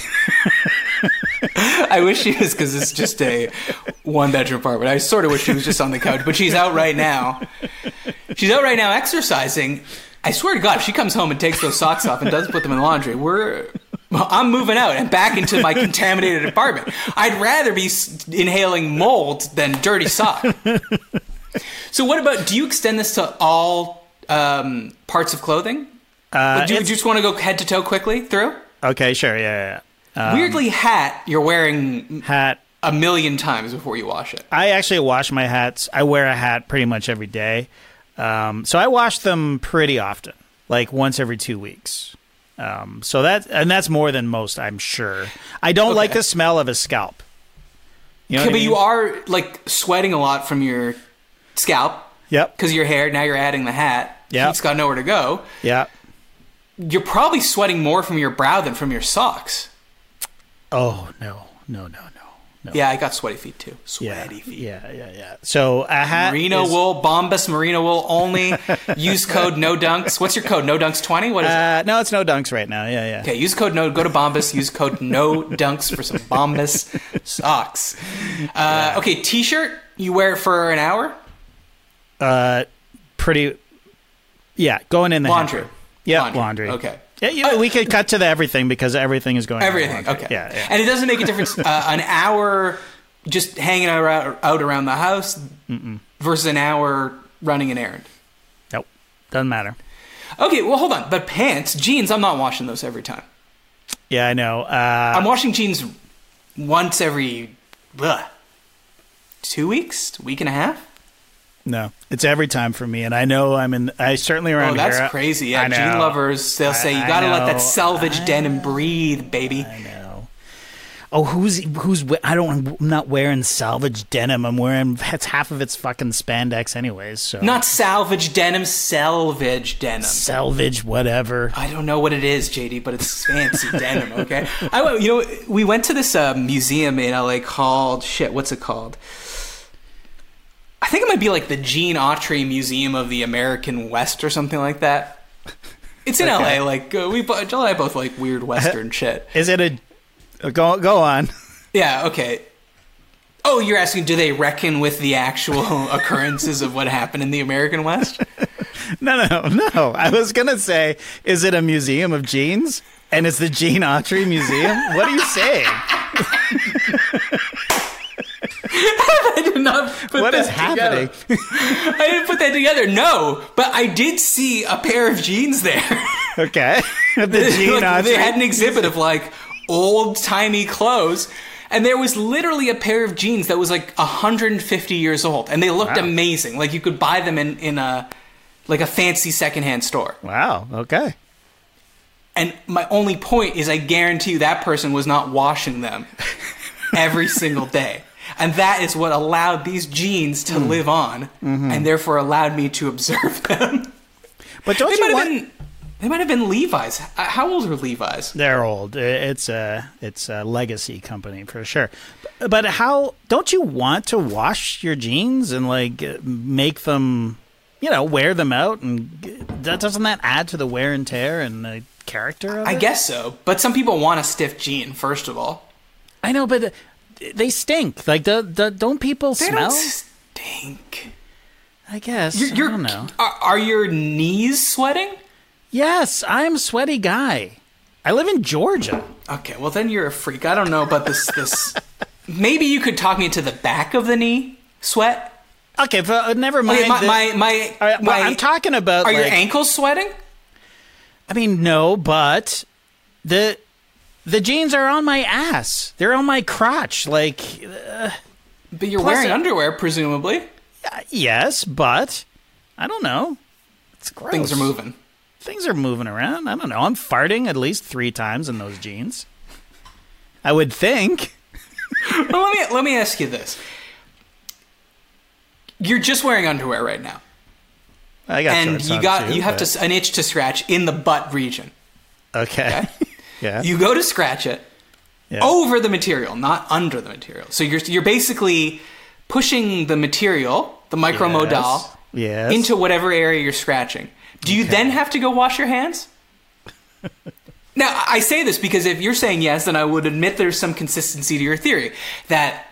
I wish she was because it's just a one bedroom apartment. I sort of wish she was just on the couch, but she's out right now. She's out right now exercising. I swear to God, if she comes home and takes those socks off and doesn't put them in the laundry, we're well, I'm moving out and back into my contaminated apartment. I'd rather be inhaling mold than dirty sock. So, what about? Do you extend this to all um, parts of clothing? uh, do you it's- just want to go head to toe quickly through? okay, sure, yeah, yeah, yeah. Weirdly, hat you're wearing Hat. a million times before you wash it. I actually wash my hats. I wear a hat pretty much every day. Um, so I wash them pretty often, like once every two weeks. Um, so that and that's more than most, I'm sure. I don't like the smell of a scalp. You know Okay, but you are like sweating a lot from your scalp Yep. because your hair. Now you're adding the hat. Yeah. It's got nowhere to go. Yeah. You're probably sweating more from your brow than from your socks. Oh no, no, no, no. Yeah, I got sweaty feet too. Yeah, Sweaty feet. yeah, yeah, yeah. So a hat. Merino is- wool, Bombas merino wool only. use code no dunks. What's your code? No dunks twenty. What is it? Uh, no, it's no dunks right now. Yeah, yeah. Okay, use code no. Go to Bombas. Use code no dunks for some Bombas socks. Uh, okay, t-shirt. You wear it for an hour. Uh, pretty. Yeah, going in the Laundry. Yeah, laundry. Okay. Yeah, you know, we could cut to the everything because everything is going. in Everything. laundry. Okay. Yeah, yeah. And it doesn't make a difference. Uh, an hour just hanging out, out around the house versus an hour running an errand. Nope. Doesn't matter. Okay, well, hold on. But pants, jeans, I'm not washing those every time. Yeah, I know. Uh, I'm washing jeans once every ugh, two weeks, week and a half. No, it's every time for me, and I know I'm in. I certainly around Oh, that's here. crazy. Yeah, I jean lovers, they'll say, you got to let that I- denim breathe, baby. I know. Oh, who's who's? I don't. I'm not wearing salvage denim. I'm wearing. It's half of it's fucking spandex, anyways. So Not salvage denim, salvage denim. salvage, whatever. I don't know what it is, JD, but it's fancy denim. Okay, I you know we went to this uh, museum in LA called shit. What's it called? I think it might be like the Gene Autry Museum of the American West or something like that. It's in Okay. LA. Like uh, we, Jill and I both like weird Western shit. Is it a? uh, Go go on. Yeah. Okay. Oh, you're asking, do they reckon with the actual occurrences of what happened in the American West? No, no, no. I was gonna say, is it a museum of jeans? And it's the Gene Autry Museum. What are you saying? I did not put What that is happening? together. I didn't put that together. No, but I did see a pair of jeans there. Okay, the Gene Like, they had an exhibit of like old timey clothes. And there was literally a pair of jeans that was like 150 years old, and they looked Wow. amazing. Like you could buy them in, in a like a fancy secondhand store. Wow. Okay. And my only point is, I guarantee you that person was not washing them every single day. And that is what allowed these jeans Hmm. to live on, Mm-hmm. and therefore allowed me to observe them. But don't They you might want? have been, they might have been Levi's. Uh, How old are Levi's? They're old. It's a it's a legacy company for sure. But, how don't you want to wash your jeans and like make them, you know, wear them out and that doesn't that add to the wear and tear and the character of I it? guess so, but some people want a stiff jean. First of all, I know, but they stink. Like the, the don't people they smell? don't stink. I guess You're, I you're- don't know. Are, are your knees sweating? Yes, I'm a sweaty guy. I live in Georgia. Okay, well then you're a freak. I don't know about this. This maybe you could talk me to the back of the knee sweat. Okay, but uh, never mind. Okay, my my my, right, my- I'm talking about. Are your ankles sweating? I mean, no, but the the jeans are on my ass. They're on my crotch. Like, But you're wearing it- underwear, presumably. uh, yes, but I don't know. It's gross. Things are moving. Things are moving around. I don't know. I'm farting at least three times in those jeans. I would think. well, let me let me ask you this: You're just wearing underwear right now, I got and you got too, you have but- to an itch to scratch in the butt region. Okay. yeah. You go to scratch it yeah. over the material, not under the material. So you're you're basically pushing the material, the micromodal, Yes. Yes. into whatever area you're scratching. Do you then have to go wash your hands? now, I say this because if you're saying yes, then I would admit there's some consistency to your theory that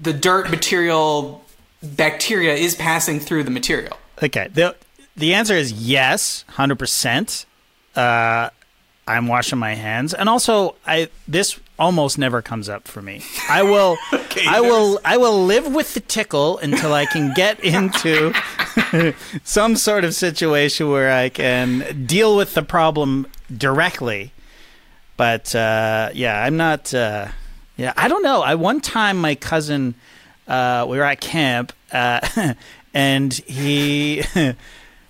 the dirt material bacteria is passing through the material. Okay. The the answer is yes, hundred percent. Uh, I'm washing my hands, and also I this almost never comes up for me. I will, I will, I will live with the tickle until I can get into some sort of situation where I can deal with the problem directly. But uh, yeah, I'm not. Uh, yeah, I don't know. I one time my cousin, uh, we were at camp, uh, and he.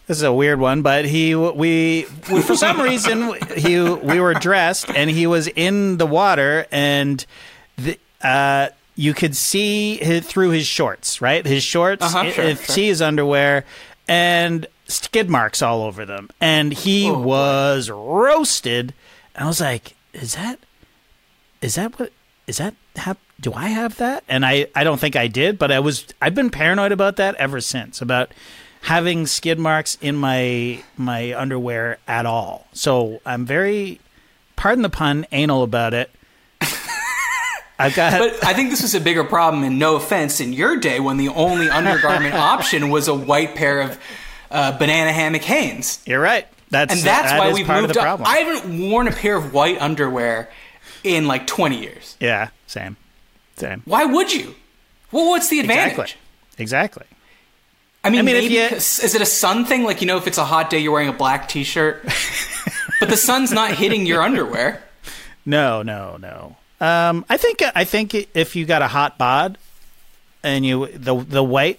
This is a weird one, but he we, we for some reason he we were dressed and he was in the water and the, uh, you could see his, through his shorts, right? His shorts, Uh-huh, sure, uh, sure. see his underwear, and skid marks all over them. And he Oh, boy. was roasted. And I was like, "Is that is that what is that hap- do I have that? And I I don't think I did, but I was I've been paranoid about that ever since about having skid marks in my my underwear at all. So I'm very pardon the pun anal about it. I've got But I think this was a bigger problem, and no offense, in your day when the only undergarment option was a white pair of uh, banana hammock Hanes. you're right. That's And that's that why we've moved up. I haven't worn a pair of white underwear in like 20 years. yeah, same. Same. Why would you? Well, what's the advantage? Exactly. Exactly. I mean, I mean, if maybe you- is it a sun thing? Like, you know, if it's a hot day, you're wearing a black t shirt, but the sun's not hitting your underwear. No, no, no. Um, I think I think if you got a hot bod and you the the white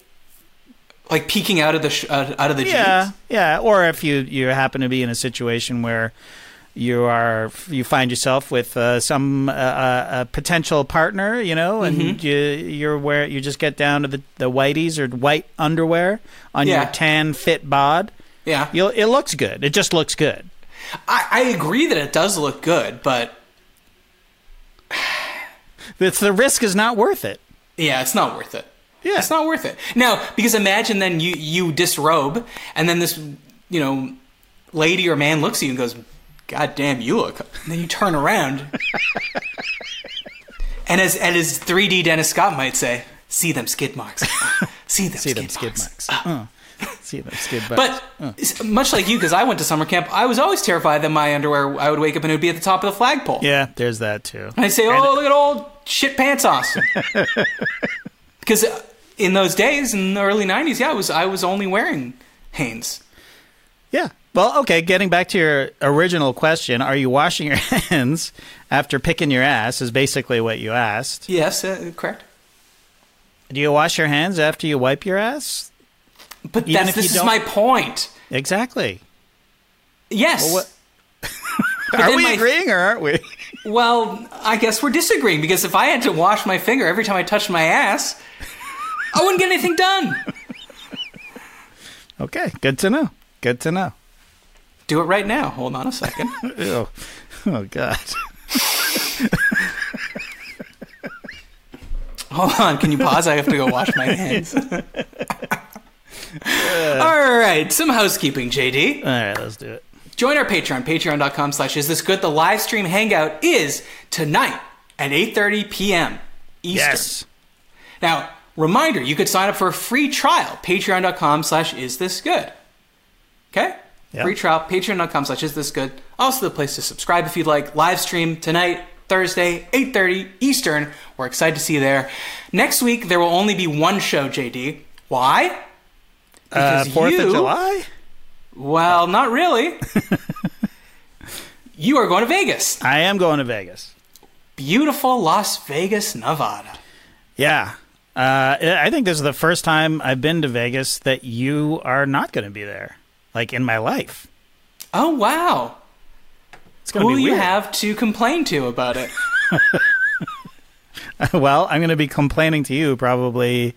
Like peeking out of the sh- out of the yeah jeans. yeah Yeah. or if you you happen to be in a situation where you are you find yourself with uh, some uh, uh, a potential partner you know and Mm-hmm. you you're where you just get down to the the whiteys or white underwear on Yeah. your tan fit bod Yeah, you'll it looks good it just looks good I, I agree that it does look good, but it's the risk is not worth it yeah, it's not worth it. yeah It's not worth it. Now, because imagine then you you disrobe, and then this you know lady or man looks at you and goes, "God damn, you look." And then you turn around, and as and as 3D Dennis Scott might say, "See them skid marks. See them, see skid, them skid marks." marks Uh, see them skid marks But s- much like you, because I went to summer camp, I was always terrified that my underwear. I would wake up and it would be at the top of the flagpole. yeah there's that too And I say, "Oh, look at old shit pants Austin." Because in those days, in the early '90s, yeah, I was I was only wearing Hanes. Yeah. Well, okay, getting back to your original question, are you washing your hands after picking your ass is basically what you asked. Yes, uh, correct. Do you wash your hands after you wipe your ass? But this is don't- my point. Exactly. Yes. Well, are we my- agreeing or aren't we? Well, I guess we're disagreeing because if I had to wash my finger every time I touched my ass, I wouldn't get anything done. Okay, good to know. Good to know. Do it right now. Hold on a second. Ew. Oh God. Hold on. Can you pause? I have to go wash my hands. All right. Some housekeeping, JD. All right, let's do it. Join our Patreon, patreon.com slash is this good. The live stream hangout is tonight at 8.30 p.m. Eastern. Yes. Now, reminder, you could sign up for a free trial, patreon.com slash is this good. Okay? Yeah. Free trial, patreon.com slash is this good. Also the place to subscribe if you'd like. Live stream tonight, Thursday, 8.30 Eastern. We're excited to see you there. Next week, there will only be one show, JD. Why? Uh, Fourth you- of July. Well, not really. you are going to Vegas. I am going to Vegas. Beautiful Las Vegas, Nevada. Yeah. Uh, I think this is the first time I've been to Vegas that you are not going to be there, like in my life. Oh, wow. It's Who be you have to complain to about it? well, I'm going to be complaining to you probably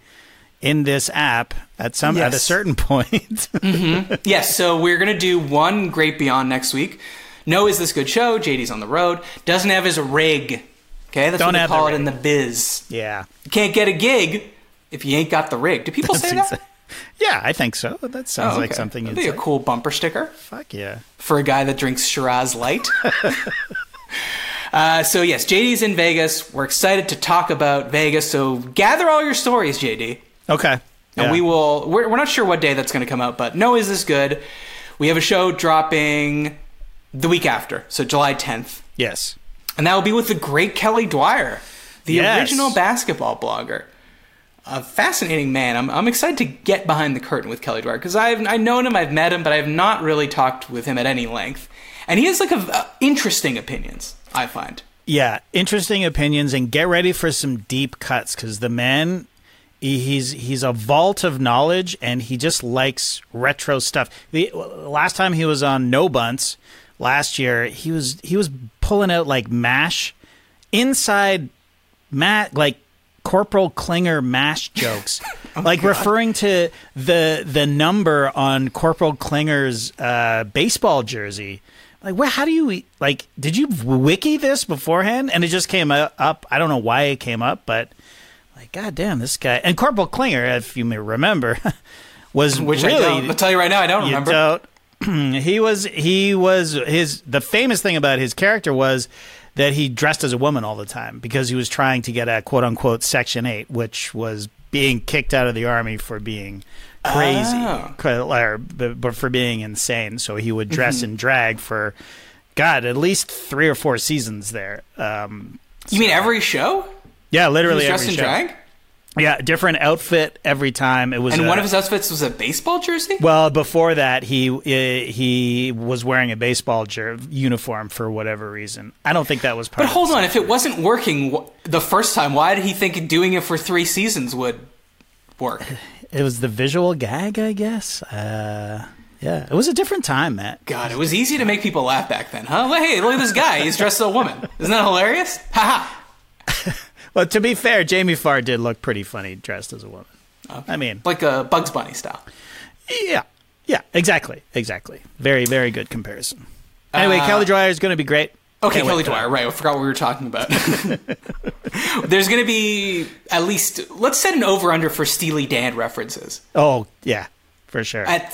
in this app at some at a certain point. Mm-hmm. yes, so we're going to do one Great Beyond next week. No Is This Good Show. JD's on the road. Doesn't have his rig. Okay, that's Don't what they have the call it rig. in the biz. yeah. You can't get a gig if you ain't got the rig. Do people say that? exa- yeah, I think so. That sounds Oh, like something That'd be a cool bumper sticker. Fuck yeah. for a guy that drinks Shiraz Light. uh, so yes, JD's in Vegas. We're excited to talk about Vegas. So gather all your stories, JD, Okay. and Yeah. we will. We're, we're not sure what day that's going to come out, but no, is this good? We have a show dropping the week after, so July 10th, Yes. and that will be with the great Kelly Dwyer, the Yes. original basketball blogger. A fascinating man. I'm, I'm excited to get behind the curtain with Kelly Dwyer because I've I've known him, I've met him, but I've not really talked with him at any length. And he has like a, interesting opinions. I find. Yeah, interesting opinions, and get ready for some deep cuts because the man, he's he's a vault of knowledge, and he just likes retro stuff. The last time he was on No Dunks last year, he was he was pulling out like mash inside Matt like Corporal Klinger mash jokes, like referring to the the number on Corporal Klinger's uh, baseball jersey. Like, where? How do you like? Did you wiki this beforehand? And it just came up. I don't know why it came up, but like, god damn, this guy and Corporal Klinger, if you may remember, was Which really I don't. I'll tell you right now, I don't remember. don't. he was he was his the famous thing about his character was that he dressed as a woman all the time because he was trying to get a quote unquote section 8 which was being kicked out of the army for being crazy Oh. or, but for being insane so he would dress Mm-hmm. in drag for god at least 3 or 4 seasons there um You mean every show? yeah He literally was dressed every in show. drag, yeah different outfit every time it was and a- one of his outfits was a baseball jersey. Well, before that, he uh, he was wearing a baseball jer- uniform for whatever reason. I don't think that was part. But hold on, if it wasn't working the first time, why did he think doing it for three seasons would work? It was the visual gag, I guess. Uh, yeah, it was a different time, Matt. God, it was easy to make people laugh back then, huh? Like, hey, look at this guy. He's dressed as a woman. Isn't that hilarious? Ha ha. Well, to be fair, Jamie Farr did look pretty funny dressed as a woman. I mean, Like a Bugs Bunny style. yeah, yeah, exactly, exactly. Very, very good comparison. Anyway, Kelly Dwyer is going to be great. Okay, Can't Kelly. Dwyer. Right, I forgot what we were talking about. There's going to be at least, let's set an over under for Steely Dan references. Oh, yeah, for sure. At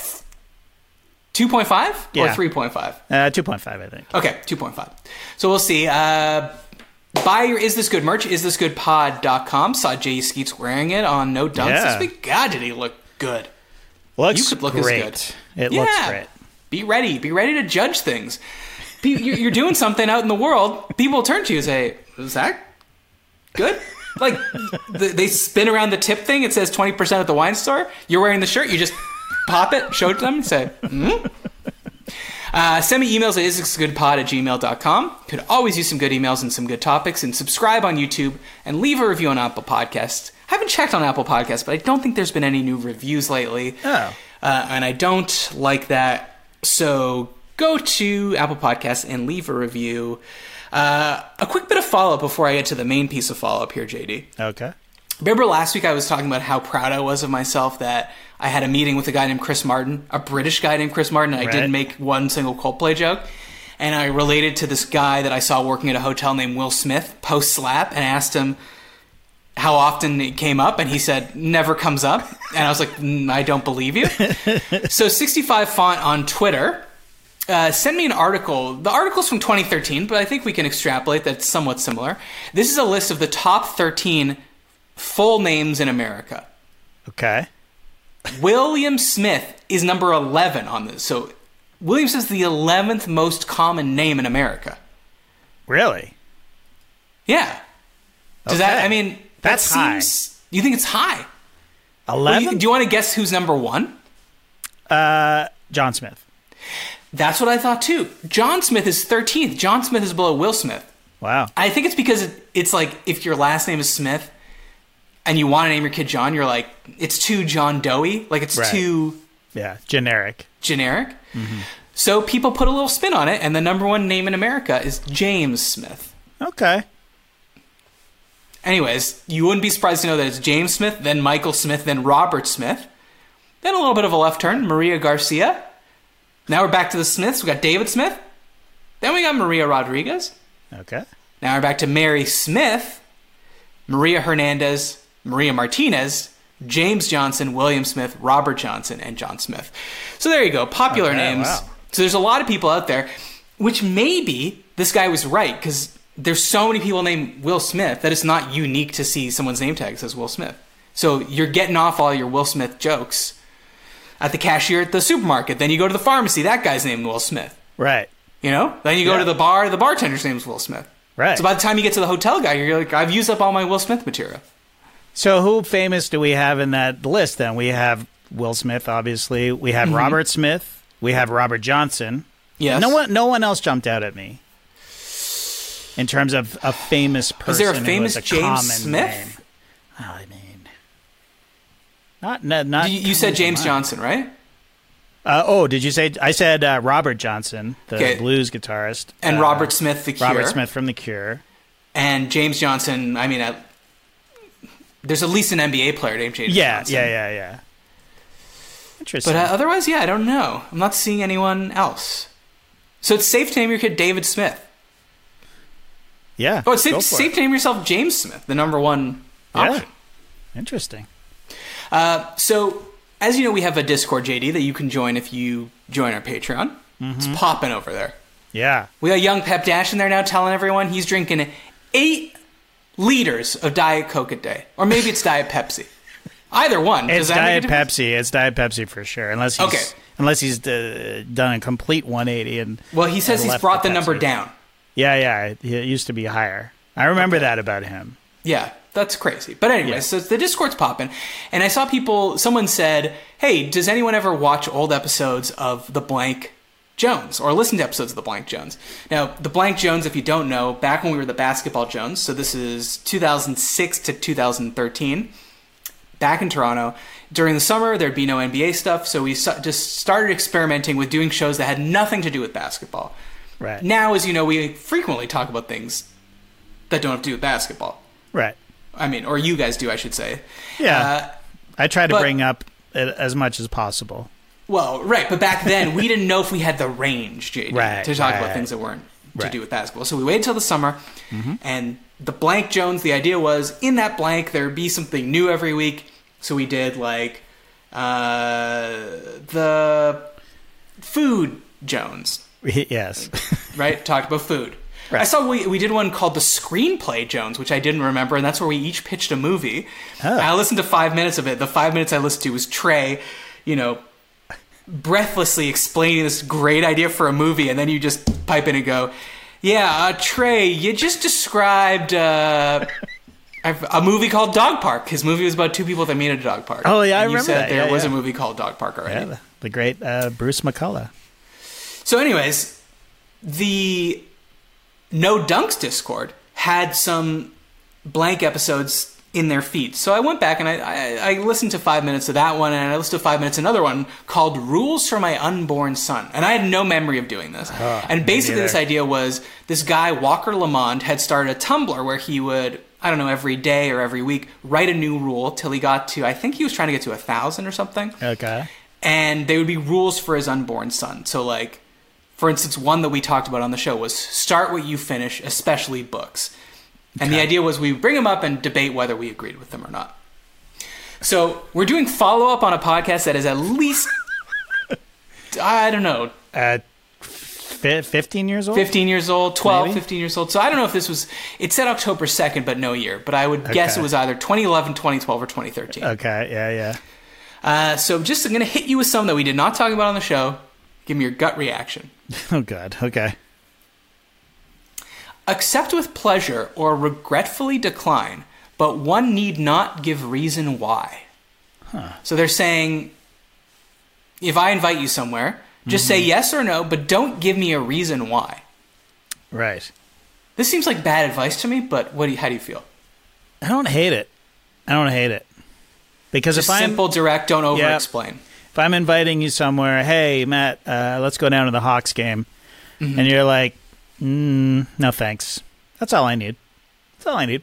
2.5 or 3.5? Uh, Two point five, I think. Okay, 2.5. So we'll see. Uh, buy your Is This Good merch, isthisgoodpod.com. Saw Jay Skeets wearing it on No Dunks Yeah. this week. God, did he look good. Looks You could look as great. good. It looks Yeah. great. Be ready. Be ready to judge things. You're doing something out in the world. People turn to you and say, "Is that good?" Like they spin around the tip thing. It says twenty percent at the wine store. You're wearing the shirt. You just pop it, show it to them, and say, hmm uh, send me emails at isthisgoodpod at gmail.com. Could always use some good emails and some good topics. And subscribe on YouTube and leave a review on Apple Podcasts. I haven't checked on Apple Podcasts, but I don't think there's been any new reviews lately. Oh. Uh, and I don't like that. So go to Apple Podcasts and leave a review. Uh, a quick bit of follow up before I get to the main piece of follow up here, JD. Okay. Remember last week I was talking about how proud I was of myself that I had a meeting with a guy named Chris Martin, a British guy named Chris Martin, and I Right. didn't make one single Coldplay joke. And I related to this guy that I saw working at a hotel named Will Smith post slap and asked him how often it came up, and he said never comes up. And I was like, "Mm, I don't believe you. so 65 font on Twitter. Uh, send me an article. The article's from 2013, but I think we can extrapolate that it's somewhat similar. This is a list of the top 13 full names in America. Okay. William Smith is number 11 on this. So William Smith is the 11th most common name in America. Really? Yeah. Does that? I mean, That's that seems. You think it's high? Eleven? you- do you want to guess who's number one? uh, John Smith. That's what I thought too. John Smith is 13th. John Smith is below Will Smith. Wow. I think it's because it, it's like if your last name is Smith and you want to name your kid John, you're like it's too John Doe, like it's Right. too Yeah. Generic. generic. Mm-hmm. So people put a little spin on it, and the number one name in America is James Smith. Okay. Anyways, you wouldn't be surprised to know that it's James Smith, then Michael Smith, then Robert Smith, then a little bit of a left turn, Maria Garcia. Now we're back to the Smiths. We got David Smith. Then we got Maria Rodriguez. Okay. Now we're back to Mary Smith, Maria Hernandez, Maria Martinez, James Johnson, William Smith, Robert Johnson, and John Smith. So there you go, popular Okay, names. wow. So there's a lot of people out there, which maybe this guy was right because there's so many people named Will Smith that it's not unique to see someone's name tag says Will Smith. So you're getting off all your Will Smith jokes at the cashier at the supermarket. Then you go to the pharmacy, that guy's named Will Smith. Right. You know? Then you go Yeah. to the bar, the bartender's name's Will Smith. Right. So by the time you get to the hotel guy, you're like, I've used up all my Will Smith material. So who famous do we have in that list then? We have Will Smith, obviously. We have Robert Smith. We have Robert Johnson. Yes. No one no one else jumped out at me. In terms of a famous person. Is there a famous a James Smith? Oh, I mean. Not not, not You, you said James. Johnson, right? Uh, oh, did you say I said uh, Robert Johnson, the Okay. blues guitarist. And uh, Robert Smith, The Cure. Robert Smith from The Cure. And James Johnson, I mean, I, there's at least an NBA player named James Yeah, Johnson. yeah, yeah, yeah. Interesting. But uh, otherwise, yeah, I don't know. I'm not seeing anyone else. So it's safe to name your kid David Smith. yeah. Oh, it's safe, safe it. to name yourself James Smith, the number one option. Yeah. Interesting. Uh, so, as you know, we have a Discord, JD, that you can join if you join our Patreon. It's Mm-hmm. popping over there. Yeah. We got young Pep Dash in there now telling everyone he's drinking eight liters of Diet Coke a day. Or maybe it's Diet Pepsi. Either one. It's Diet? Pepsi. It's Diet Pepsi for sure. Unless he's Okay. unless he's uh, done a complete 180 and Well, he says he's brought the number down. Yeah, yeah. It, used to be higher. I remember that about him. Yeah, that's crazy. But anyway, Yeah. so the Discord's popping, and I saw people. Someone said, "Hey, does anyone ever watch old episodes of The Blank Jones or listen to episodes of The Blank Jones?" Now, The Blank Jones, if you don't know, back when we were the Basketball Jones, so this is 2006 to 2013, back in Toronto. During the summer, there'd be no NBA stuff, so we just started experimenting with doing shows that had nothing to do with basketball. Right. Now, as you know, we frequently talk about things that don't have to do with basketball. Right. I mean, or you guys do, I should say. Yeah. Uh, I try to but- bring up as much as possible. Well, right, but back then we didn't know if we had the range, JD, Right, to talk about things that weren't to Right. Mm-hmm. do with basketball. So we waited till the summer, and the blank Jones. The idea was in that blank there'd be something new every week. So we did like uh, the food Jones, yes. right? Talked about food. I saw we, we did one called the Screenplay Jones, which I didn't remember, and that's where we each pitched a movie. Oh. I listened to five minutes of it. The five minutes I listened to was Trey, you know, breathlessly explaining this great idea for a movie, and then you just pipe in and go, "Yeah, uh, Trey, you just described uh, a movie called Dog Park. His movie was about two people that meet at a dog park. Oh, yeah, I And you remember said that. There Yeah, was yeah. a movie called Dog Park already. yeah, the, the great uh, Bruce McCulloch. So, anyways, the No Dunks Discord had some blank episodes in their feet. So I went back and I, I, I listened to five minutes of that one, and I listened to five minutes of another one called "Rules for My Unborn Son." And I had no memory of doing this. Uh-huh. and basically, this idea was this guy Walker Lamond had started a Tumblr where he would. I don't know, every day or every week, write a new rule till he got to, I think he was trying to get to a thousand or something Okay. and they would be rules for his unborn son. So, like, for instance, one that we talked about on the show was start what you finish, especially books. And the idea was we bring them up and debate whether we agreed with them or not. So, we're doing follow up on a podcast that is at least, I don't know, Uh, fi 15 years old? 15 years old, 12, Maybe. 15 years old. So, I don't know if this was, it said October 2nd, but no year. But I would guess it was either 2011, 2012, or 2013. Okay. Yeah, yeah. Uh, so just I'm going to hit you with some that we did not talk about on the show. Give me your gut reaction. Oh, God. Okay. Accept with pleasure or regretfully decline, but one need not give reason why. So they're saying if I invite you somewhere, just say yes or no, but don't give me a reason why. Right. This seems like bad advice to me, but what do you, how do you feel? I don't hate it. I don't hate it. Because Just if I'm simple, direct, don't over explain. if I'm inviting you somewhere, hey Matt, uh, let's go down to the Hawks game, and you're like, mm, no thanks. That's all I need. That's all I need.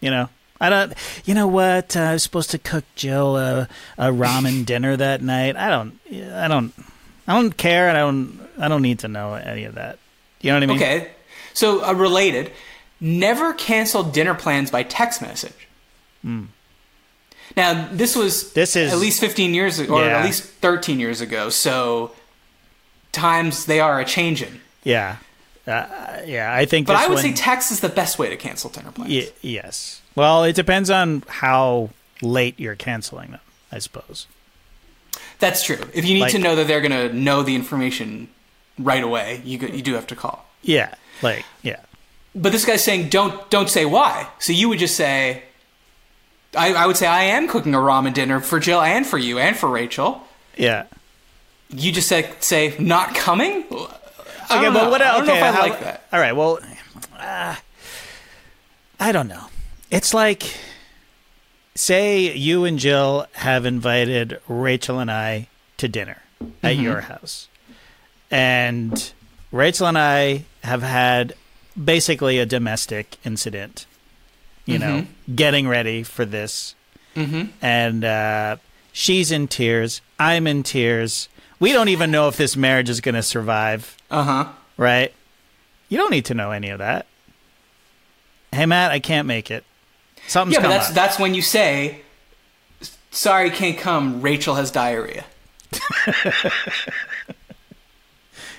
You know, I don't. You know what? Uh, I was supposed to cook Jill a, a ramen dinner that night. I don't. I don't. I don't care, and I don't. I don't need to know any of that. You know what I mean? Okay. So, uh, related, never cancel dinner plans by text message. Hmm. Now, this was. This is- at least 15 years ago, or Yeah. at least 13 years ago. So, times they are a changing. Yeah. Uh, yeah. I think. But I would one- say text is the best way to cancel dinner plans. Y- yes. Well, it depends on how late you're canceling them, I suppose. That's true. If you need Like- to know that they're going to know the information right away, you you do have to call. Yeah. Like, yeah. But this guy's saying don't don't say why. So you would just say, I, I would say I am cooking a ramen dinner for Jill and for you and for Rachel. Yeah. You just say say not coming. Okay, but know. what? I don't know okay, if I how- like that. All right. Well, uh, I don't know. It's like, say you and Jill have invited Rachel and I to dinner at Mm-hmm. your house, and Rachel and I have had basically a domestic incident. You know, getting ready for this, Mm-hmm. and uh, she's in tears. I'm in tears. We don't even know if this marriage is going to survive Uh huh. right? You don't need to know any of that. Hey Matt, I can't make it. Something's Yeah, but that's up. that's when you say, "Sorry, can't come." Rachel has diarrhea.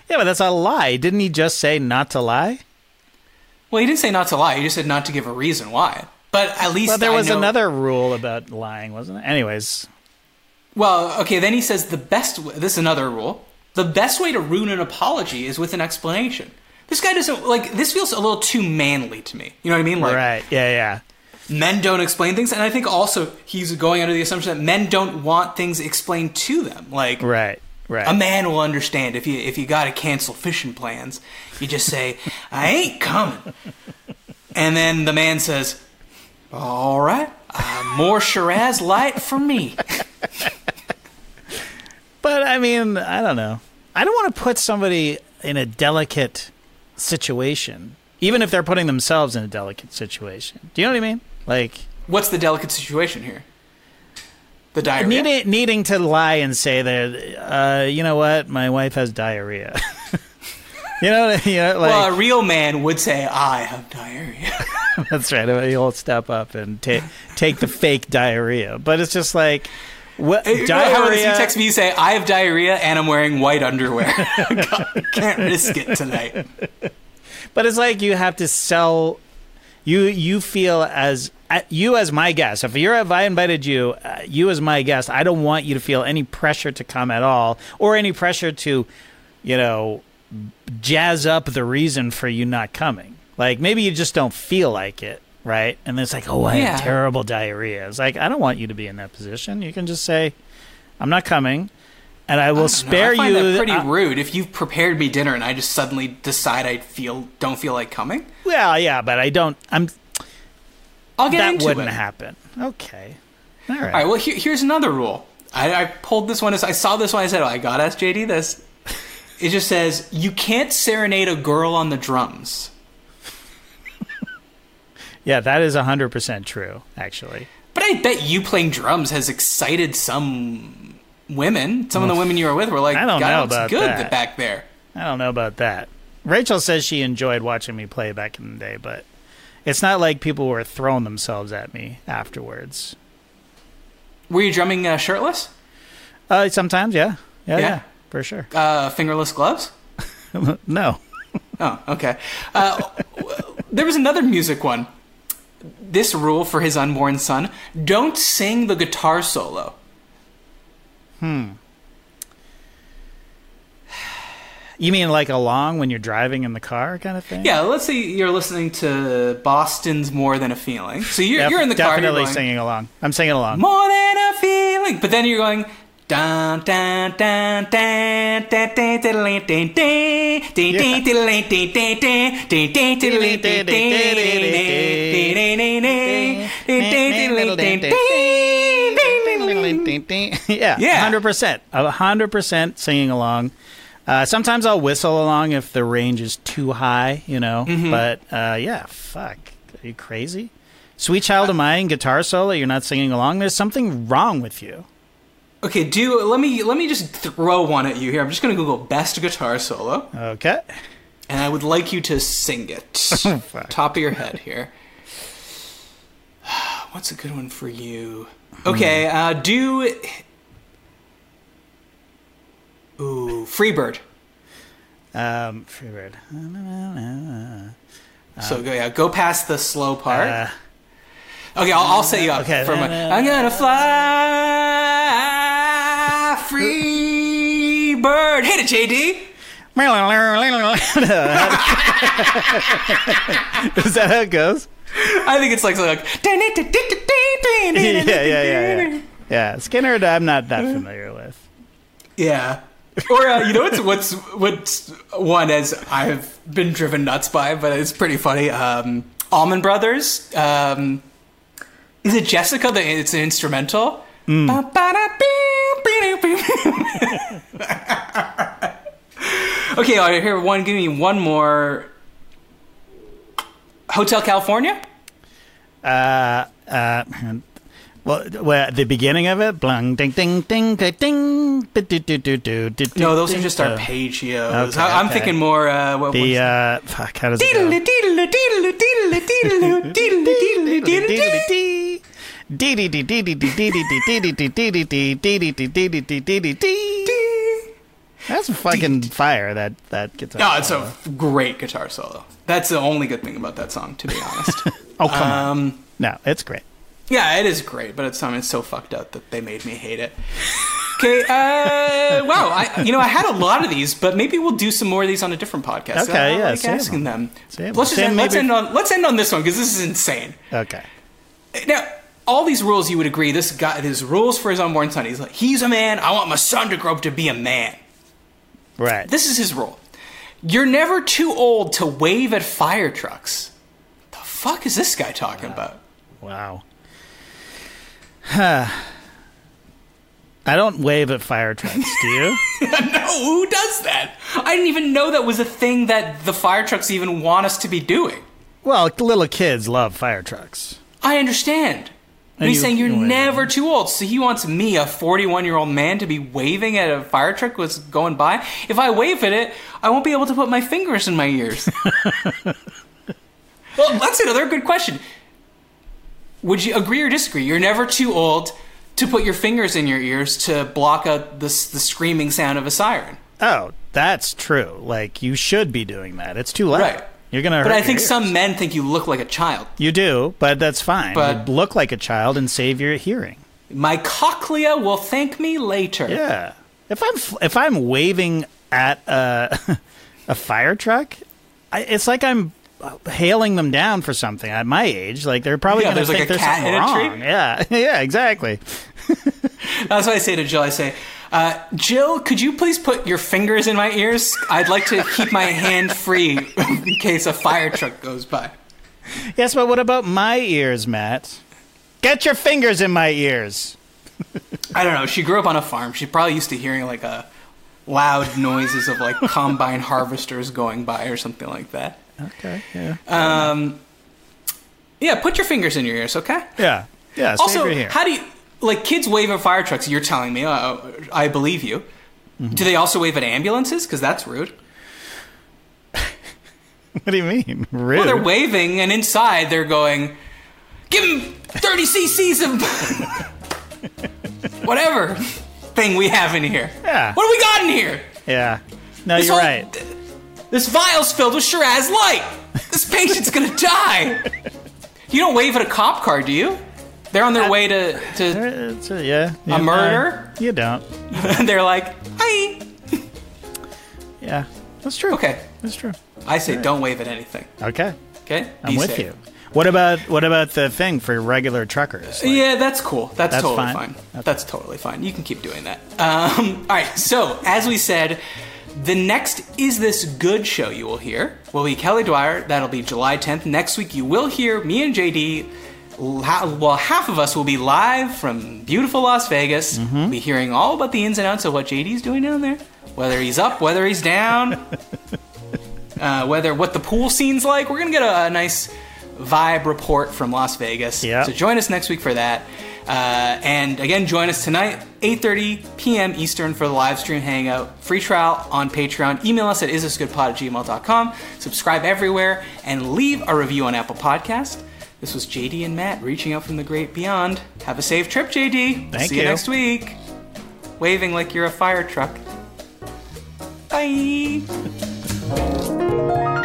yeah, but that's a lie. Didn't he just say not to lie? Well, he didn't say not to lie. He just said not to give a reason why. But at least Well, there I was know- another rule about lying, wasn't it? Anyways, Well, okay, then he says the best. w- This is another rule. The best way to ruin an apology is with an explanation. This guy doesn't like. This feels a little too manly to me. You know what I mean? Like right? Yeah, yeah. men don't explain things, and I think also he's going under the assumption that men don't want things explained to them. Like Right, right. a man will understand if you if you got to cancel fishing plans. You just say, "I ain't coming," and then the man says, "All right, uh, more Shiraz light for me." but I mean, I don't know. I don't want to put somebody in a delicate situation, even if they're putting themselves in a delicate situation. Do you know what I mean? Like What's the delicate situation here? The diarrhea. needing needing to lie and say that, uh, you know what, my wife has diarrhea. you know, you know, like well, a real man would say, "I have diarrhea." that's right. He'll step up and take take the fake diarrhea, but it's just like what How does he diarrhea. text me? you Say, "I have diarrhea and I'm wearing white underwear." God, Can't risk it tonight. But it's like you have to sell. You you feel as uh, you as my guest. If you're if I invited you, uh, you as my guest, I don't want you to feel any pressure to come at all, or any pressure to, you know, jazz up the reason for you not coming. Like maybe you just don't feel like it, right? And it's like, oh, I Yeah. have terrible diarrhea. It's like I don't want you to be in that position. You can just say, I'm not coming, and I will No, spare I find you. that pretty uh, rude. If you've prepared me dinner and I just suddenly decide I feel don't feel like coming, well, yeah, but I don't. I'm I'll get that into wouldn't it. happen. Okay. All right. All right. Well, here, here's another rule. I, I pulled this one. As I saw this one. I said, "Oh, I got to ask JD this." It just says you can't serenade a girl on the drums. Yeah, that is 100% true, actually. But I bet you playing drums has excited some women. Some of the women you were with were like, I don't "God, know about good that." back there." I don't know about that. Rachel says she enjoyed watching me play back in the day, but it's not like people were throwing themselves at me afterwards. Were you drumming uh, shirtless? Uh, sometimes, yeah. Yeah, Yeah? yeah, for sure. Uh, fingerless gloves? no. Oh, okay. Uh, there was another music one. This rule for his unborn son don't sing the guitar solo. Hmm. You mean like along when you're driving in the car, kind of thing? Yeah, let's say you're listening to Boston's More Than a Feeling. So you're, Def- you're in the car. definitely singing along. I'm singing along. More than a feeling. But then you're going. Yeah, yeah, hundred percent, hundred percent singing along. Uh, sometimes I'll whistle along if the range is too high, you know. Mm-hmm. But uh, yeah, fuck, are you crazy? Sweet Child of Mine guitar solo, you're not singing along. There's something wrong with you. Okay, do let me let me just throw one at you here. I'm just gonna Google best guitar solo, Okay. and I would like you to sing it. fuck. Top of your head here. What's a good one for you? Okay, uh, do. Ooh, Freebird. Um, Freebird. So go yeah, go past the slow part. Uh, okay, I'll, I'll set you up okay. for my. I'm gonna fly, free bird. Hit it, JD. Is that how it goes? I think it's like something like. yeah, yeah, yeah, yeah. Yeah, Skynyrd, I'm not that familiar with. Yeah. Or uh, you know what's what's what's one as I've been driven nuts by, but it's pretty funny. Um, Allman Brothers. Um, is it Jessica? That it's an instrumental. Okay, all right, here one. Give me one more. Hotel California. Uh, uh, well, well, at the beginning of it, blung, ding, ding, ding, ding, ding, do, do, do, do, do, do, No, those are just arpeggios. okay, I- I'm okay. thinking more. Uh, what, The what's- uh, fuck, how does it go? That's fucking fire. That that guitar. No, it's a great guitar solo. That's the only good thing about that song, to be honest. oh come on. No, it's great. yeah, it is great, but it's, I it's so fucked up that they made me hate it. Okay, uh, wow, I, you know, I had a lot of these, but maybe we'll do some more of these on a different podcast. Okay, I yeah, like asking them. Save Let's just them. end, let's end on let's end on this one because this is insane. Okay. Now, all these rules, you would agree, this guy, his rules for his unborn son. He's like, he's a man. I want my son to grow up to be a man. Right. This is his rule. You're never too old to wave at fire trucks. The fuck is this guy talking about? Wow. Huh. I don't wave at fire trucks, do you? no, who does that? I didn't even know that was a thing that the fire trucks even want us to be doing. well, little kids love fire trucks. I understand. And he's you- saying you're you never too old. So he wants me, a 41 year old man, to be waving at a fire truck was going by. If I wave at it, I won't be able to put my fingers in my ears. well, that's another good question. Would you agree or disagree? You're never too old to put your fingers in your ears to block out the, the screaming sound of a siren. Oh, that's true. Like you should be doing that. It's too late. Right. You're gonna. But hurt I think ears. some men think you look like a child. You do, but that's fine. But- you look like a child and save your hearing. My cochlea will thank me later. Yeah. If I'm if I'm waving at a a fire truck, I, it's like I'm uh, hailing them down for something at my age. Like they're probably Yeah, going to like think a there's something wrong. tree. Yeah. yeah. Exactly. That's what I say to Jill. I say, uh, Jill, could you please put your fingers in my ears? I'd like to keep my hand free in case a fire truck goes by. Yes, but what about my ears, Matt? Get your fingers in my ears. I don't know. She grew up on a farm. She's probably used to hearing like a loud noises of like combine harvesters going by or something like that. Okay. Yeah. Um, yeah, put your fingers in your ears, okay? yeah. Yeah. Also, how do you like kids wave at fire trucks? You're telling me, uh, I believe you. Do they also wave at ambulances? Because that's rude. what do you mean? Rude. Well, they're waving, and inside they're going, "Give him 30 cc's of whatever thing we have in here." Yeah. What do we got in here? yeah. No, This you're whole- right. This vial's filled with Shiraz Light. This patient's gonna die. You don't wave at a cop car, do you? They're on their way to to. A, yeah. yeah, murder? no, you don't. they're like, "Hi." Yeah. That's true. Okay. That's true. I say don't wave at anything. Okay. Okay? I'm Be with safe. you. What about what about the thing for regular truckers? Like, yeah, that's cool. That's, That's totally fine. fine. Okay. That's totally fine. You can keep doing that. Um, all right. So, as we said, the next is this good show you will hear will be Kelly Dwyer. That'll be July 10th. Next week, you will hear me and JD. Well, half of us will be live from beautiful Las Vegas. Mm-hmm. We'll be hearing all about the ins and outs of what JD's doing down there, whether he's up, whether he's down, uh, whether what the pool scene's like. We're gonna get a, a nice vibe report from Las Vegas. Yeah. So join us next week for that. Uh, and again, join us tonight, 8.30 p.m. Eastern for the live stream hangout. Free trial on Patreon. Email us at isthisgoodpod at gmail.com. Subscribe everywhere and leave a review on Apple Podcast. This was JD and Matt reaching out from the great beyond. Have a safe trip, JD. Thank See you you. next week. Waving like you're a fire truck. Bye.